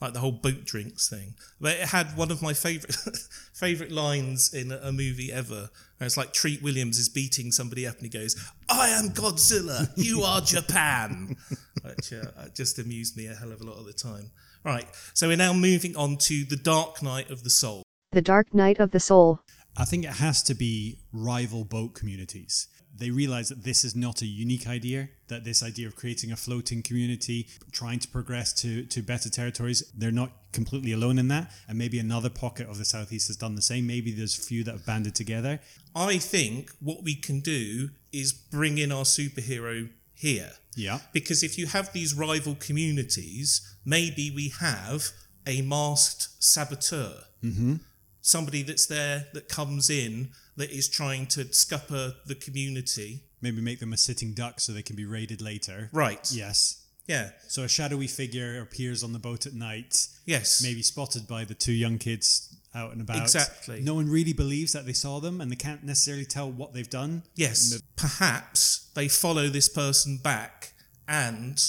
Like the whole boat drinks thing. But it had one of my favourite favorite lines in a movie ever. And it's like Treat Williams is beating somebody up and he goes, I am Godzilla, you are Japan. Which uh, just amused me a hell of a lot of the time. Right, so we're now moving on to The Dark Night of the Soul. The Dark Night of the Soul. I think it has to be rival boat communities. They realize that this is not a unique idea, that this idea of creating a floating community, trying to progress to, to better territories, they're not completely alone in that. And maybe another pocket of the Southeast has done the same. Maybe there's a few that have banded together. I think what we can do is bring in our superhero here. Yeah. Because if you have these rival communities, maybe we have a masked saboteur. Mm-hmm. Somebody that's there that comes in that is trying to scupper the community. Maybe make them a sitting duck so they can be raided later. Right. Yes. Yeah. So a shadowy figure appears on the boat at night, Yes. maybe spotted by the two young kids out and about. Exactly. No one really believes that they saw them and they can't necessarily tell what they've done. Yes. Perhaps they follow this person back and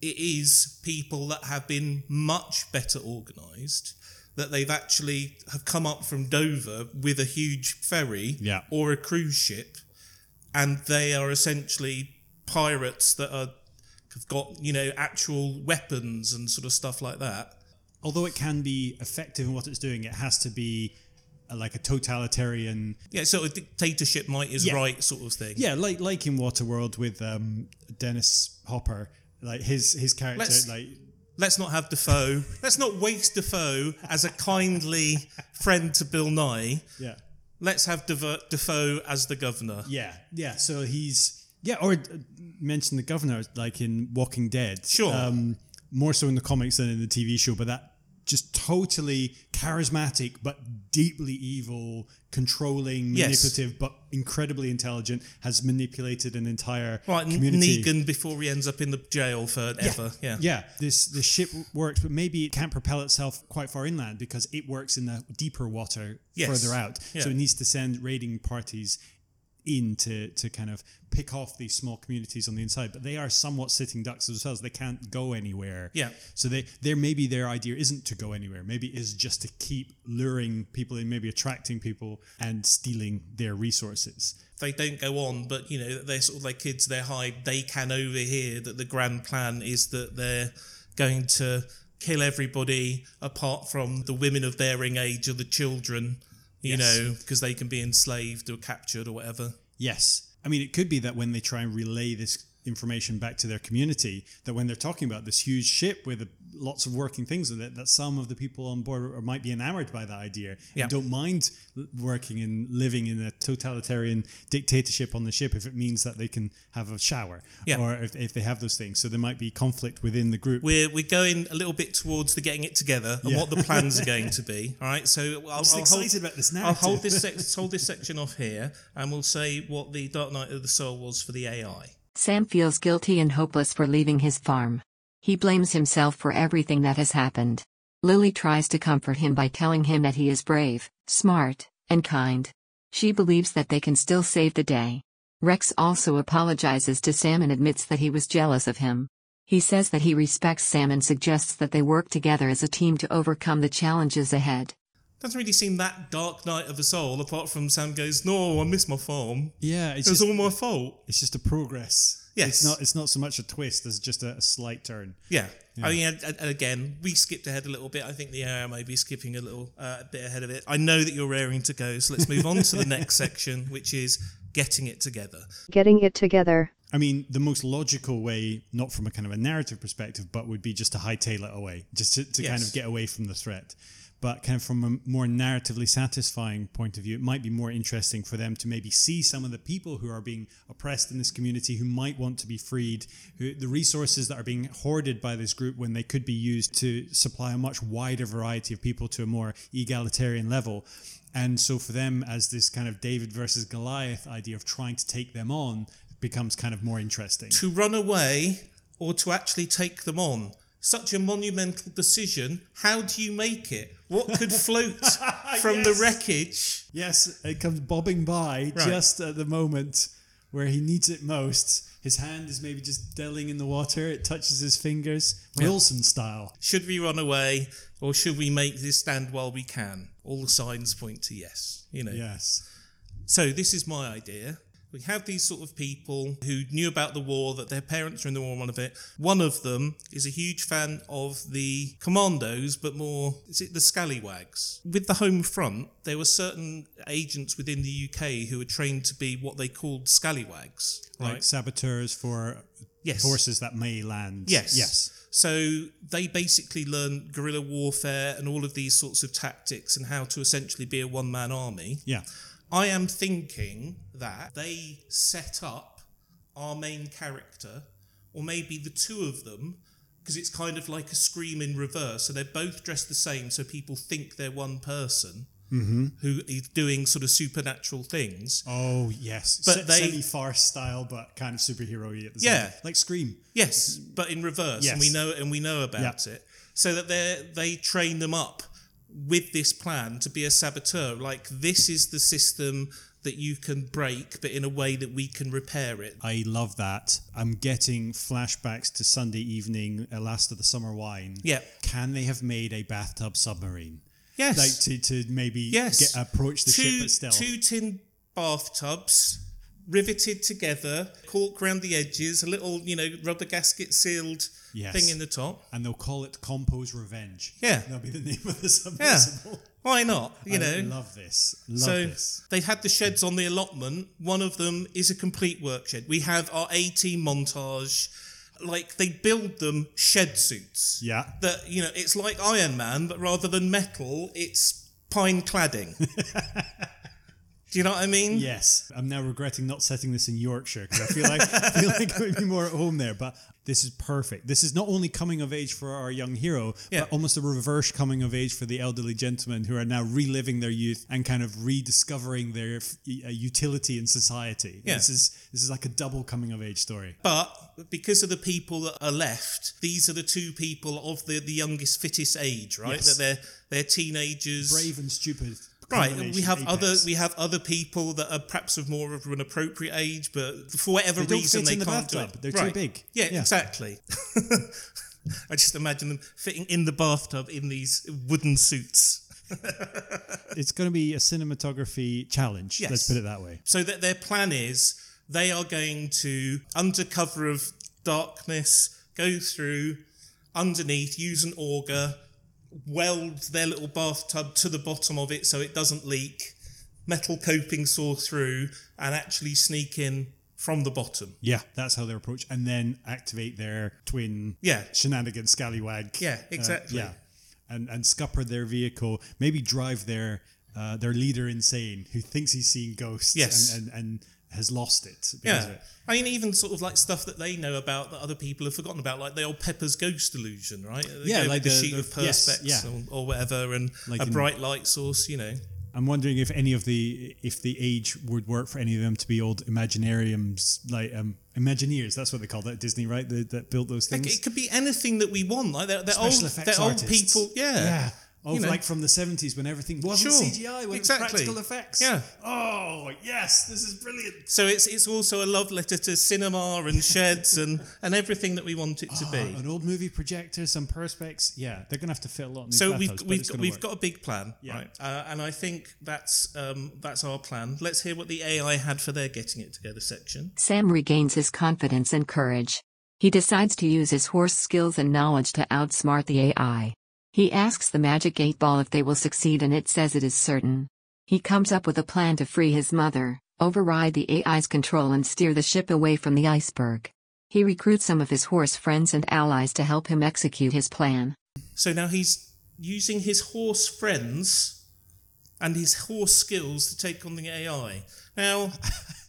it is people that have been much better organised that they've actually have come up from Dover with a huge ferry Yeah. or a cruise ship and they are essentially pirates that are have got you know actual weapons and sort of stuff like that although it can be effective in what it's doing, it has to be uh, like a totalitarian. yeah sort of dictatorship might is Yeah. right sort of thing Yeah, like like in Waterworld with um, Dennis Hopper, like his his character, Let's- like Let's not have Dafoe. Let's not waste Dafoe as a kindly friend to Bill Nighy. yeah, Let's have Dafoe as the governor. yeah, yeah. So he's yeah, or uh, mention the governor like in Walking Dead. Sure. um, more so in the comics than in the TV show, but that just totally charismatic but deeply evil, controlling, Yes. manipulative, but incredibly intelligent, has manipulated an entire Right, community. Negan before he ends up in the jail forever. Yeah. Yeah, this the ship works, but maybe it can't propel itself quite far inland because it works in the deeper water Yes. further out. Yeah. So it needs to send raiding parties in to, to kind of pick off these small communities on the inside. But they are somewhat sitting ducks themselves. They can't go anywhere. Yeah. So they there maybe their idea isn't to go anywhere. Maybe it is just to keep luring people in, maybe attracting people and stealing their resources. They don't go on, but you know, they're sort of like kids, they're hide, they can overhear that the grand plan is that they're going to kill everybody apart from the women of bearing age or the children, you Yes. know, because they can be enslaved or captured or whatever. Yes. I mean, it could be that when they try and relay this information back to their community, that when they're talking about this huge ship with lots of working things with it, that some of the people on board are- might be enamored by that idea Yeah. and don't mind working and living in a totalitarian dictatorship on the ship if it means that they can have a shower Yeah. or if, if they have those things. So there might be conflict within the group. We're, we're going a little bit towards the getting it together and Yeah. what the plans are going to be. All right, so I'll, just I'll excited hold, about this I'll hold this sec- hold this section off here, and we'll say what the Dark Night of the Soul was for the AI. Sam feels guilty and hopeless for leaving his farm. He blames himself for everything that has happened. Lily tries to comfort him by telling him that he is brave, smart, and kind. She believes that they can still save the day. Rex also apologizes to Sam and admits that he was jealous of him. He says that he respects Sam and suggests that they work together as a team to overcome the challenges ahead. Doesn't really seem that Dark Night of the Soul, apart from Sam goes, "No, I miss my farm. yeah, it's It was just, all my fault." it's just a progress. Yes. It's not, it's not so much a twist as just a, a slight turn. Yeah. I mean, and, and again, we skipped ahead a little bit. I think the air may be skipping a little uh, bit ahead of it. I know that you're raring to go, so let's move on to the next section, which is getting it together. Getting it together. I mean, the most logical way, not from a kind of a narrative perspective, but would be just to hightail it away, just to, to kind of get away from the threat. But kind of from a more narratively satisfying point of view, it might be more interesting for them to maybe see some of the people who are being oppressed in this community who might want to be freed, who, the resources that are being hoarded by this group when they could be used to supply a much wider variety of people to a more egalitarian level. And so for them, as this kind of David versus Goliath idea of trying to take them on becomes kind of more interesting. To run away or to actually take them on. Such a monumental decision. How do you make it? What could float from the wreckage? Yes, it comes bobbing by Right. just at the moment where he needs it most. His hand is maybe just delving in the water. It touches his fingers, Wilson style. Should we run away or should we make this stand while we can? All the signs point to yes. You know. Yes. So this is my idea. We have these sort of people who knew about the war, that their parents were in the war, one of it. One of them is a huge fan of the commandos, but more, is it the scallywags? With the home front, there were certain agents within the UK who were trained to be what they called scallywags. Like Right? saboteurs for Yes. forces that may land. Yes. Yes. So they basically learn guerrilla warfare and all of these sorts of tactics and how to essentially be a one man army. Yeah. I am thinking that they set up our main character, or maybe the two of them, because it's kind of like a scream in reverse. So they're both dressed the same, so people think they're one person mm-hmm. who is doing sort of supernatural things. Oh, yes. But Se- they- semi-farce style, but kind of superhero-y at the same Yeah. time. Like Scream. Yes, but in reverse, and we Yes. know and we know about Yeah. it. So that they they train them up with this plan to be a saboteur. Like this is the system that you can break, but in a way that we can repair it. I love that. I'm getting flashbacks to Sunday evening, uh, Last of the Summer Wine. Yeah. Can they have made a bathtub submarine? Yes. Like to, to maybe Yes. get, approach the two, ship at stealth. Two tin bathtubs riveted together, cork round the edges, a little, you know, rubber gasket sealed Yes. thing in the top. and they'll call it Compo's Revenge. Yeah. That'll be the name of the Yeah. Why not? You I know. love this. Love so this. they've had the sheds on the allotment. One of them is a complete work shed. We have our A team montage. Like they build them shed suits. Yeah. That you know, it's like Iron Man, but rather than metal, it's pine cladding. Do you know what I mean? Yes, I'm now regretting not setting this in Yorkshire because I feel like I feel like I would be more at home there. But this is perfect. This is not only coming of age for our young hero, Yeah. but almost a reverse coming of age for the elderly gentlemen who are now reliving their youth and kind of rediscovering their f- uh, utility in society. Yeah. This is this is like a double coming of age story. But because of the people that are left, these are the two people of the, the youngest, fittest age, right? Yes. That they're they're teenagers. Brave and stupid. Right, we have other we have other people that are perhaps of more of an appropriate age, but for whatever They reason they the can't bathtub. do it they're too big. Yeah, Yeah. exactly. I just imagine them fitting in the bathtub in these wooden suits. It's going to be a cinematography challenge. Yes. Let's put it that way. So that their plan is they are going to, under cover of darkness, go through underneath, use an auger, weld their little bathtub to the bottom of it so it doesn't leak, metal coping saw through, and actually sneak in from the bottom. Yeah, that's how they approach, and then activate their twin Yeah. shenanigan scallywag. Yeah, uh, exactly. yeah, and and scupper their vehicle, maybe drive their uh, their leader insane, who thinks he's seeing ghosts, Yes. and, and and has lost it. Yeah. it. I mean, even sort of like stuff that they know about that other people have forgotten about, like the old Pepper's ghost illusion, right? They Yeah, like the- the sheet the- of yes, perspex yeah. or, or whatever, and Like a in- bright light source, you know. I'm wondering if any of the if the age would work for any of them to be old Imaginariums, like um, Imagineers. That's what they call that at Disney, right? The, that built those Like, things. it could be anything that we want. Like they're, they're old, they're old artists. people. Yeah, Yeah. Of You know. like from the 70s when everything wasn't Sure. CGI, when Exactly. it was practical effects. Yeah. Oh, yes, this is brilliant. So it's it's also a love letter to cinema and sheds and and everything that we want it to Ah, be. an old movie projector, some perspex. Yeah, they're going to have to fit a lot in these So bathtubs, we've but we've it's got, we've work. got a big plan, Yeah. right? Uh, and I think that's um, that's our plan. Let's hear what the AI had for their getting it together section. Sam regains his confidence and courage. He decides to use his horse skills and knowledge to outsmart the AI. He asks the Magic 8 Ball if they will succeed and it says it is certain. He comes up with a plan to free his mother, override the AI's control and steer the ship away from the iceberg. He recruits some of his horse friends and allies to help him execute his plan. So now he's using his horse friends and his horse skills to take on the AI. Now,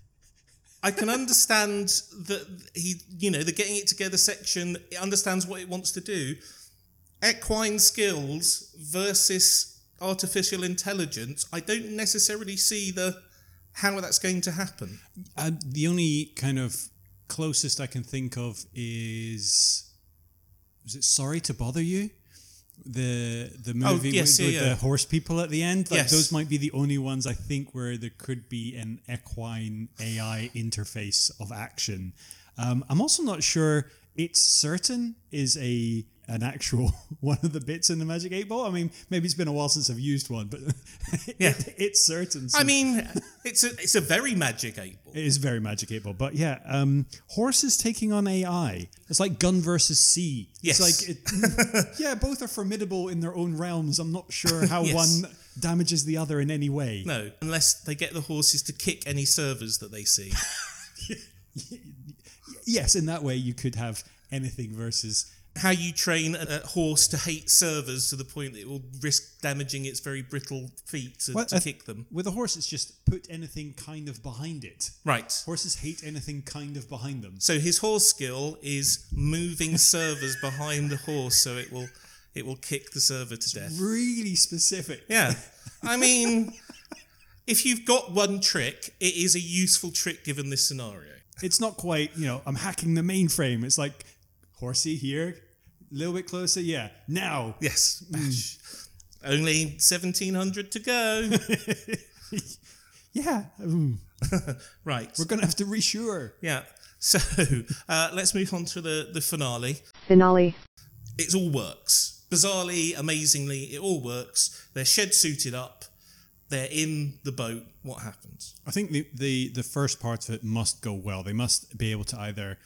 I can understand that he, you know, the getting it together section understands what it wants to do. Equine skills versus artificial intelligence. I don't necessarily see the how that's going to happen. Uh, the only kind of closest I can think of is was it Sorry to Bother You? The the movie Oh, yes, with, with yeah, yeah. the horse people at the end. Like Yes. those might be the only ones I think where there could be an equine AI interface of action. Um, I'm also not sure it's certain is a an actual one of the bits in the Magic Eight Ball. I mean, maybe it's been a while since I've used one, but Yeah. it's certain. I mean, it's a it's a very magic eight ball. It is very Magic 8 Ball. But yeah, um, horses taking on AI. It's like gun versus sea. Yes. It's like, it, yeah, both are formidable in their own realms. I'm not sure how Yes. one damages the other in any way. No, unless they get the horses to kick any servers that they see. Yes, in that way, you could have anything versus. How you train a, horse to hate servers to the point that it will risk damaging its very brittle feet to, Well, to kick them. With a horse, it's just put anything kind of behind it. Right. Horses hate anything kind of behind them. So his horse skill is moving servers behind the horse so it will it will kick the server to death. Really specific. Yeah. I mean, if you've got one trick, it is a useful trick given this scenario. It's not quite, you know, I'm hacking the mainframe. It's like, horsey here, a little bit closer. Yeah, now. Yes. Bash. Only 1700 to go. Yeah. mm. right. We're going to have to resure. Yeah. So uh, let's move on to the, the finale. Finale. It all works. Bizarrely, amazingly, it all works. They're shed suited up. They're in the boat. What happens? I think the, the, the first part of it must go well. They must be able to either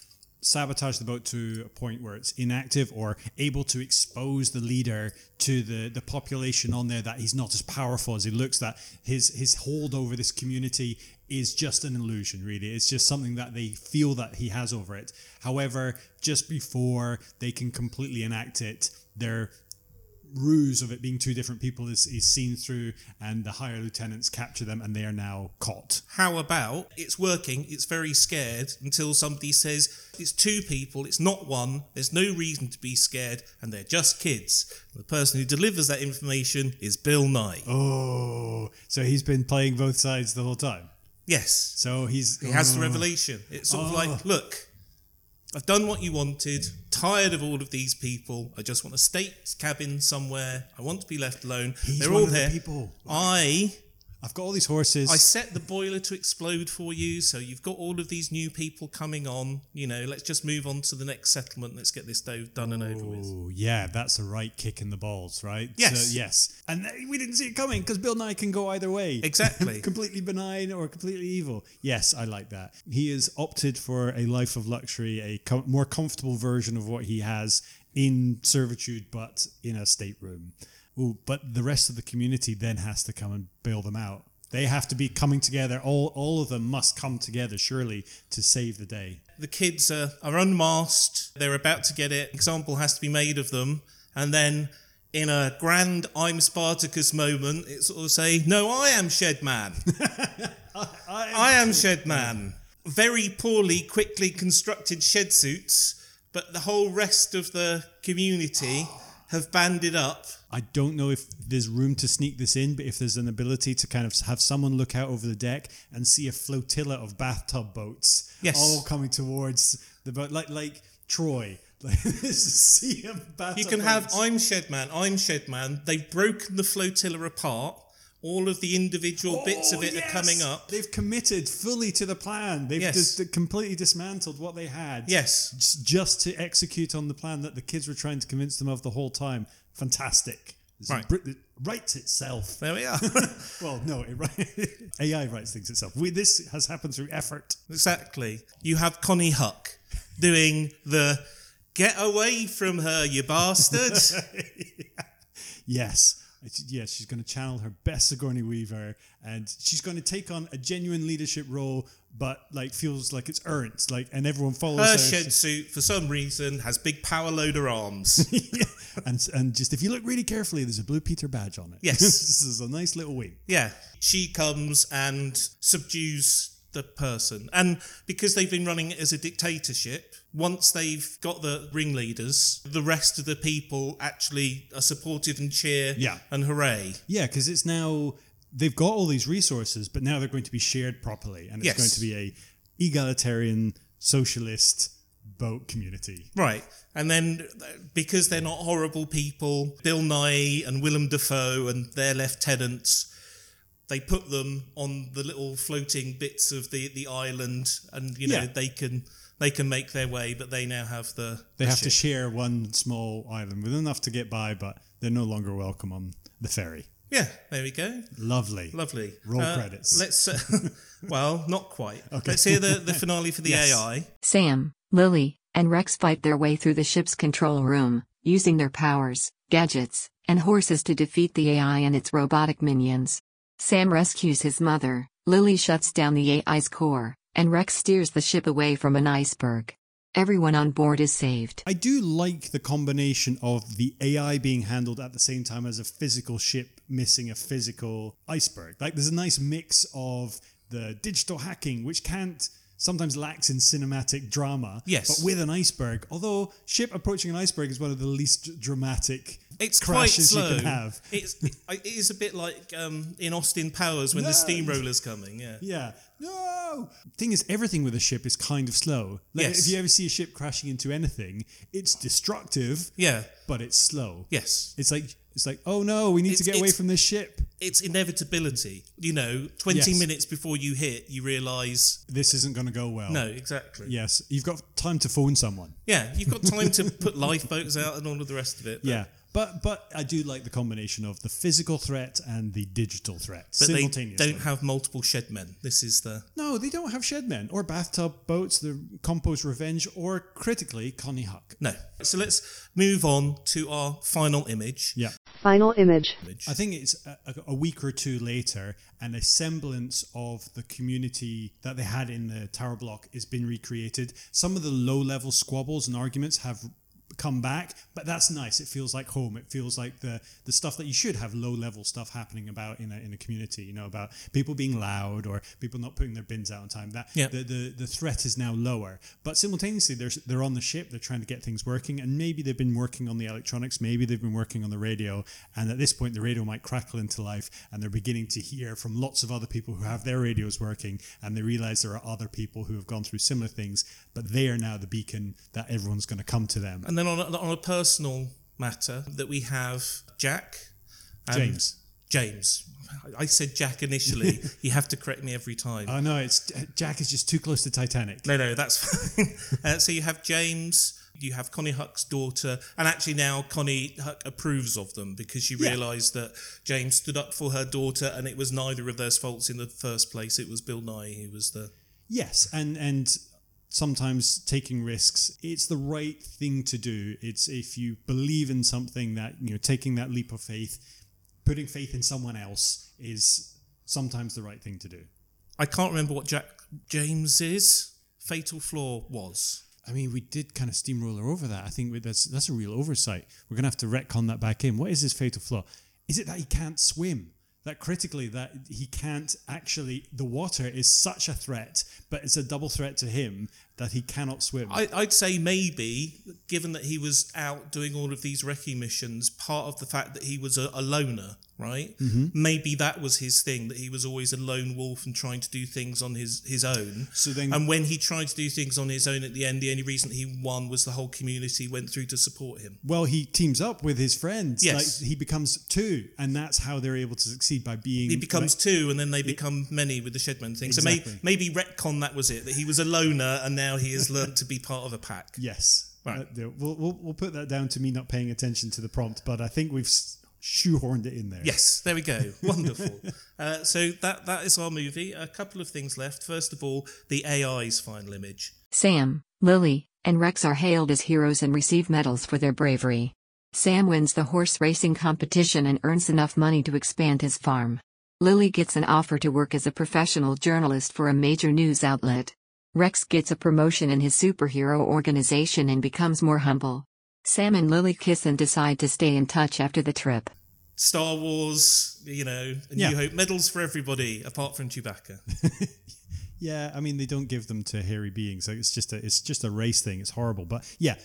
sabotage the boat to a point where it's inactive or able to expose the leader to the, the population on there that he's not as powerful as he looks, that his, his hold over this community is just an illusion, really. It's just something that they feel that he has over it. However, just before they can completely enact it, they're ruse of it being two different people is, is seen through and the higher lieutenants capture them and they are now caught How about it's working, it's very scared until somebody says it's two people, it's not one, there's no reason to be scared, and they're just kids. The person who delivers that information is Bill Nighy. oh so he's been playing both sides the whole time Yes. so he's He has the oh. revelation. It's sort of Oh. like, look, I've done what you wanted, tired of all of these people. I just want a state cabin somewhere. I want to be left alone. He's They're all of the there. people. I i've got all these horses I set the boiler to explode for you, so you've got all of these new people coming on. You know, let's just move on to the next settlement. Let's get this do- done and over with. Oh, yeah, that's a right kick in the balls, right? Yes. So, yes. And we didn't see it coming because Bill Nighy can go either way. Exactly. completely benign or completely evil. Yes, I like that. He has opted for a life of luxury, a com- more comfortable version of what he has in servitude, but in a stateroom. Ooh, but the rest of the community then has to come and bail them out. They have to be coming together. All, all of them must come together, surely, to save the day. The kids are, are unmasked. They're about to get it. Example has to be made of them. And then, in a grand I'm Spartacus moment, it sort of say, No, I am Shed Man. I am Shed Man. Very poorly, quickly constructed shed suits, but the whole rest of the community have banded up. I don't know if there's room to sneak this in, but if there's an ability to kind of have someone look out over the deck and see a flotilla of bathtub boats Yes. all coming towards the boat, like like Troy. Like sea of bathtub You can have. I'm Shed Man, I'm Shed Man. They've broken the flotilla apart. All of the individual bits of Oh, it yes! are coming up. They've committed fully to the plan. They've Yes. just completely dismantled what they had. Yes. Just to execute on the plan that the kids were trying to convince them of the whole time. Fantastic. Right. Brit- It writes itself. There we are. Well, no, it, AI writes things itself. We, this has happened through effort. exactly. You have Konnie Huq doing the get away from her, you bastard. Yes. Yes, she's going to channel her best Sigourney Weaver and she's going to take on a genuine leadership role but like feels like it's earned. Like, and everyone follows Her her. shed suit, for some reason, has big power loader arms. and and just if you look really carefully, there's a Blue Peter badge on it. Yes. this is a nice little wing. yeah. She comes and subdues the person. And because they've been running it as a dictatorship, once they've got the ringleaders, the rest of the people actually are supported and cheer Yeah. and hooray. Yeah, because it's now they've got all these resources, but now they're going to be shared properly, and it's Yes. going to be a egalitarian socialist boat community. Right. And then uh, because they're not horrible people, Bill Nighy and Willem Dafoe and their lieutenants, they put them on the little floating bits of the, the island and you know Yeah. they can they can make their way, but they now have the They the have to share one small island with enough to get by, but they're no longer welcome on the ferry. Yeah, there we go. Lovely. Lovely. Roll Uh, credits. Let's uh, well, not quite. okay. Let's hear the, the finale for the Yes. AI. Sam, Lily, and Rex fight their way through the ship's control room, using their powers, gadgets, and horses to defeat the AI and its robotic minions. Sam rescues his mother, Lily shuts down the AI's core, and Rex steers the ship away from an iceberg. Everyone on board is saved. I do like the combination of the AI being handled at the same time as a physical ship missing a physical iceberg. Like there's a nice mix of the digital hacking, which can't sometimes lacks in cinematic drama. Yes. But with an iceberg, although ship approaching an iceberg is one of the least dramatic It's quite crashes slow. you can have. It's it, it is a bit like um, in Austin Powers when No. the steamroller's coming. Yeah. Yeah. No. Thing is, everything with a ship is kind of slow. Like Yes. if you ever see a ship crashing into anything, it's destructive, Yeah. but it's slow. Yes. It's like it's like, oh no, we need to get away from this ship. It's inevitability. You know, 20 Yes. minutes before you hit, you realise, This isn't going to go well. no, exactly. Yes, you've got time to phone someone. Yeah, you've got time to put lifeboats out and all of the rest of it. Yeah, but but I do like the combination of the physical threat and the digital threat But they simultaneously. don't have multiple shed men. This is the. no, they don't have shed-men or bathtub boats, the Compo's Revenge, or critically Konnie Huq. No. So let's move on to our final image. Yeah. Final image. I think it's a, a- a week or two later, and a semblance of the community that they had in the tower block has been recreated. Some of the low level squabbles and arguments have come back, but that's nice. It feels like home. It feels like the the stuff that you should have low level stuff happening about in a in a community. You know about people being loud or people not putting their bins out on time. That Yeah. the, the the threat is now lower, but simultaneously they're they're on the ship. They're trying to get things working, and maybe they've been working on the electronics. Maybe they've been working on the radio, and at this point the radio might crackle into life, and they're beginning to hear from lots of other people who have their radios working, and they realize there are other people who have gone through similar things, but they are now the beacon that everyone's going to come to them. And then on a, on a personal matter, that we have Jack. and James. James. I said Jack initially. you have to correct me every time. Oh no, it's Jack is just too close to Titanic. No, no, that's fine. uh, so you have James, you have Konnie Huq's daughter, and actually now Konnie Huq approves of them because she Yeah. realised that James stood up for her daughter, and it was neither of theirs faults in the first place. It was Bill Nighy who was the Yes, and and sometimes taking risks it's the right thing to do. It's if you believe in something that you know taking that leap of faith putting faith in someone else is sometimes the right thing to do. I can't remember what Jack James's fatal flaw was. i mean we did kind of steamroller over that. I think that's that's a real oversight. We're going to have to retcon that back in. What is his fatal flaw? Is it that he can't swim that critically that he can't actually the water is such a threat but it's a double threat to him that he cannot swim I, I'd say maybe, given that he was out doing all of these recce missions, part of the fact that he was a, a loner, right? Mm-hmm. Maybe that was his thing, that he was always a lone wolf and trying to do things on his, his own. So then- and when he tried to do things on his own at the end, the only reason he won was the whole community went through to support him. Well, he teams up with his friends. Yes. Like he becomes two, and that's how they're able to succeed by being. He becomes like- two, and then they become many with the Shedman thing. So Exactly. may, maybe retcon that was it, that he was a loner, and now he has learned to be part of a pack. yes. Right. Uh, we'll, we'll we'll put that down to me not paying attention to the prompt, but I think we've shoehorned it in there. Yes, there we go. Wonderful. uh, so that that is our movie. A couple of things left. First of all, the AI's final image. Sam, Lily, and Rex are hailed as heroes and receive medals for their bravery. Sam wins the horse racing competition and earns enough money to expand his farm. Lily gets an offer to work as a professional journalist for a major news outlet. Rex gets a promotion in his superhero organization and becomes more humble. Sam and Lily kiss and decide to stay in touch after the trip. Star Wars, you know, A Yeah. New Hope medals for everybody apart from Chewbacca. Yeah, I mean they don't give them to hairy beings. Like, it's just a it's just a race thing. It's horrible, but yeah,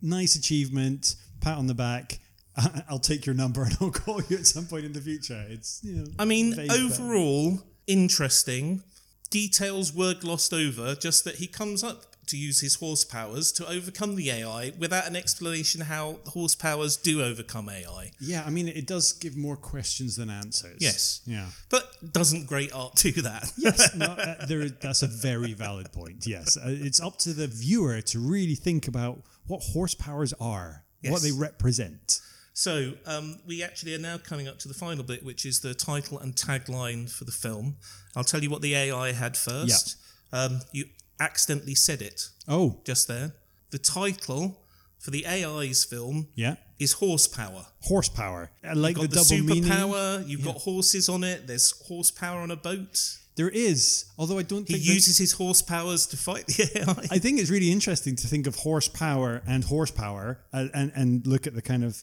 nice achievement. Pat on the back. I'll take your number and I'll call you at some point in the future. It's you know. I mean, vague, but- overall, interesting. Details were glossed over, just that he comes up to use his horsepowers to overcome the AI without an explanation how the horsepowers do overcome AI. Yeah, I mean it does give more questions than answers. Yes. Yeah. But doesn't great art do that? Yes, no, uh, there, that's a very valid point. Yes, uh, it's up to the viewer to really think about what horsepowers are, what they represent. So um, we actually are now coming up to the final bit, which is the title and tagline for the film. I'll tell you what the AI had first. Um, you accidentally said it Oh, just there. The title for the AI's film yeah, is Horsepower. horsepower. I like the the, double meaning. superpower. You've got horses on it. There's horsepower on a boat. There is, although I don't think he uses his horsepowers to fight the AI. I think it's really interesting to think of horsepower and horsepower and, and, and look at the kind of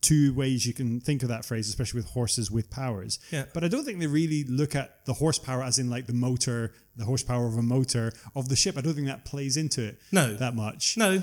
two ways you can think of that phrase, especially with horses with powers. Yeah. But I don't think they really look at the horsepower as in like the motor, the horsepower of a motor of the ship. I don't think that plays into it No. that much. no,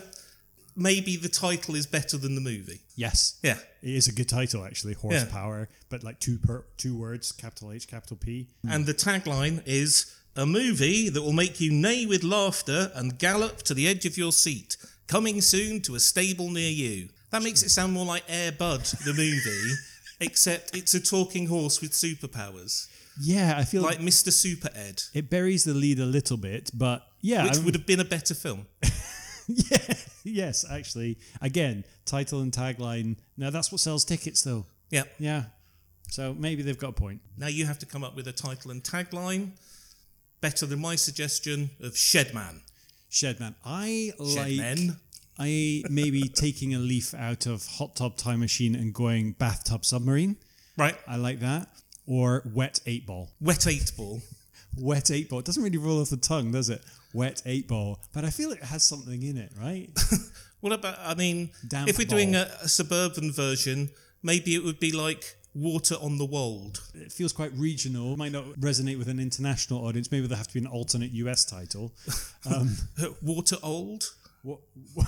maybe the title is better than the movie. Yes. Yeah. It is a good title actually, horsepower, but like two per two words, capital H, capital P. Mm. And the tagline is a movie that will make you neigh with laughter and gallop to the edge of your seat. Coming soon to a stable near you. That makes it sound more like Air Bud, the movie, except it's a talking horse with superpowers, Yeah, I feel like Mr. Super Ed, it buries the lead a little bit, but yeah, which I- would have been a better film. yeah, yes, actually. Again, title and tagline. Now that's what sells tickets, though. Yeah. Yeah. So maybe they've got a point. Now you have to come up with a title and tagline. Better than my suggestion of Shedman. Shedman. I like. Shedmen. I maybe taking a leaf out of Hot Tub Time Machine and going Bathtub Submarine. Right. I like that. Or Wet Eight Ball. Wet Eight Ball. Wet Eight Ball. It doesn't really roll off the tongue, does it? Wet Eight Ball. But I feel it has something in it, right? What about, I mean, Damp if we're doing a, a suburban version, maybe it would be like Water on the Wold. it feels quite regional. Might not resonate with an international audience. Maybe there have to be an alternate US title. Um, Water Old? What? what?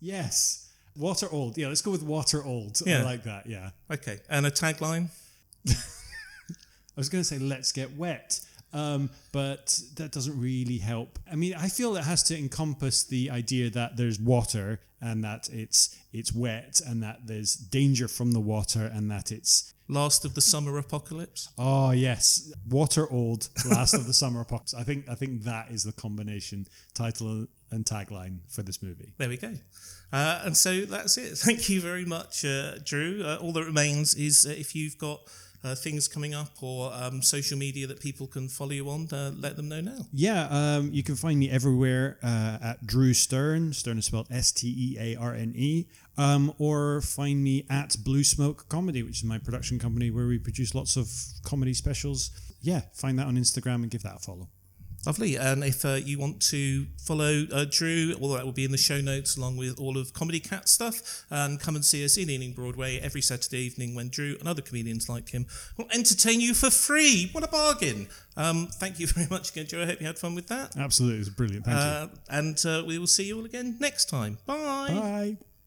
yes. Water old. Yeah, let's go with water old. I like that. Yeah. Okay. And a tagline? I was going to say let's get wet. Um, but that doesn't really help. I mean, I feel it has to encompass the idea that there's water and that it's it's wet and that there's danger from the water and that it's Last of the Summer Apocalypse? oh yes, water old, last of the summer apocalypse. I think I think that is the combination title and tagline for this movie. There we go. Uh, and so that's it. Thank you very much, uh, Drew. Uh, all that remains is uh, if you've got uh, things coming up or um, social media that people can follow you on, uh, let them know now. Yeah, um, you can find me everywhere uh, at Drew Stearne. Stearne is spelled S T E A R N E. Um, or find me at Blue Smoke Comedy, which is my production company where we produce lots of comedy specials. Yeah, find that on Instagram and give that a follow. Lovely. And if uh, you want to follow uh, Drew, all that will be in the show notes along with all of Comedy Cat stuff. And come and see us in Ealing Broadway every Saturday evening when Drew and other comedians like him will entertain you for free. What a bargain. Um, thank you very much again, Drew. I hope you had fun with that. Absolutely, it was brilliant. Thank Uh, and uh, we will see you all again next time. Bye. Bye.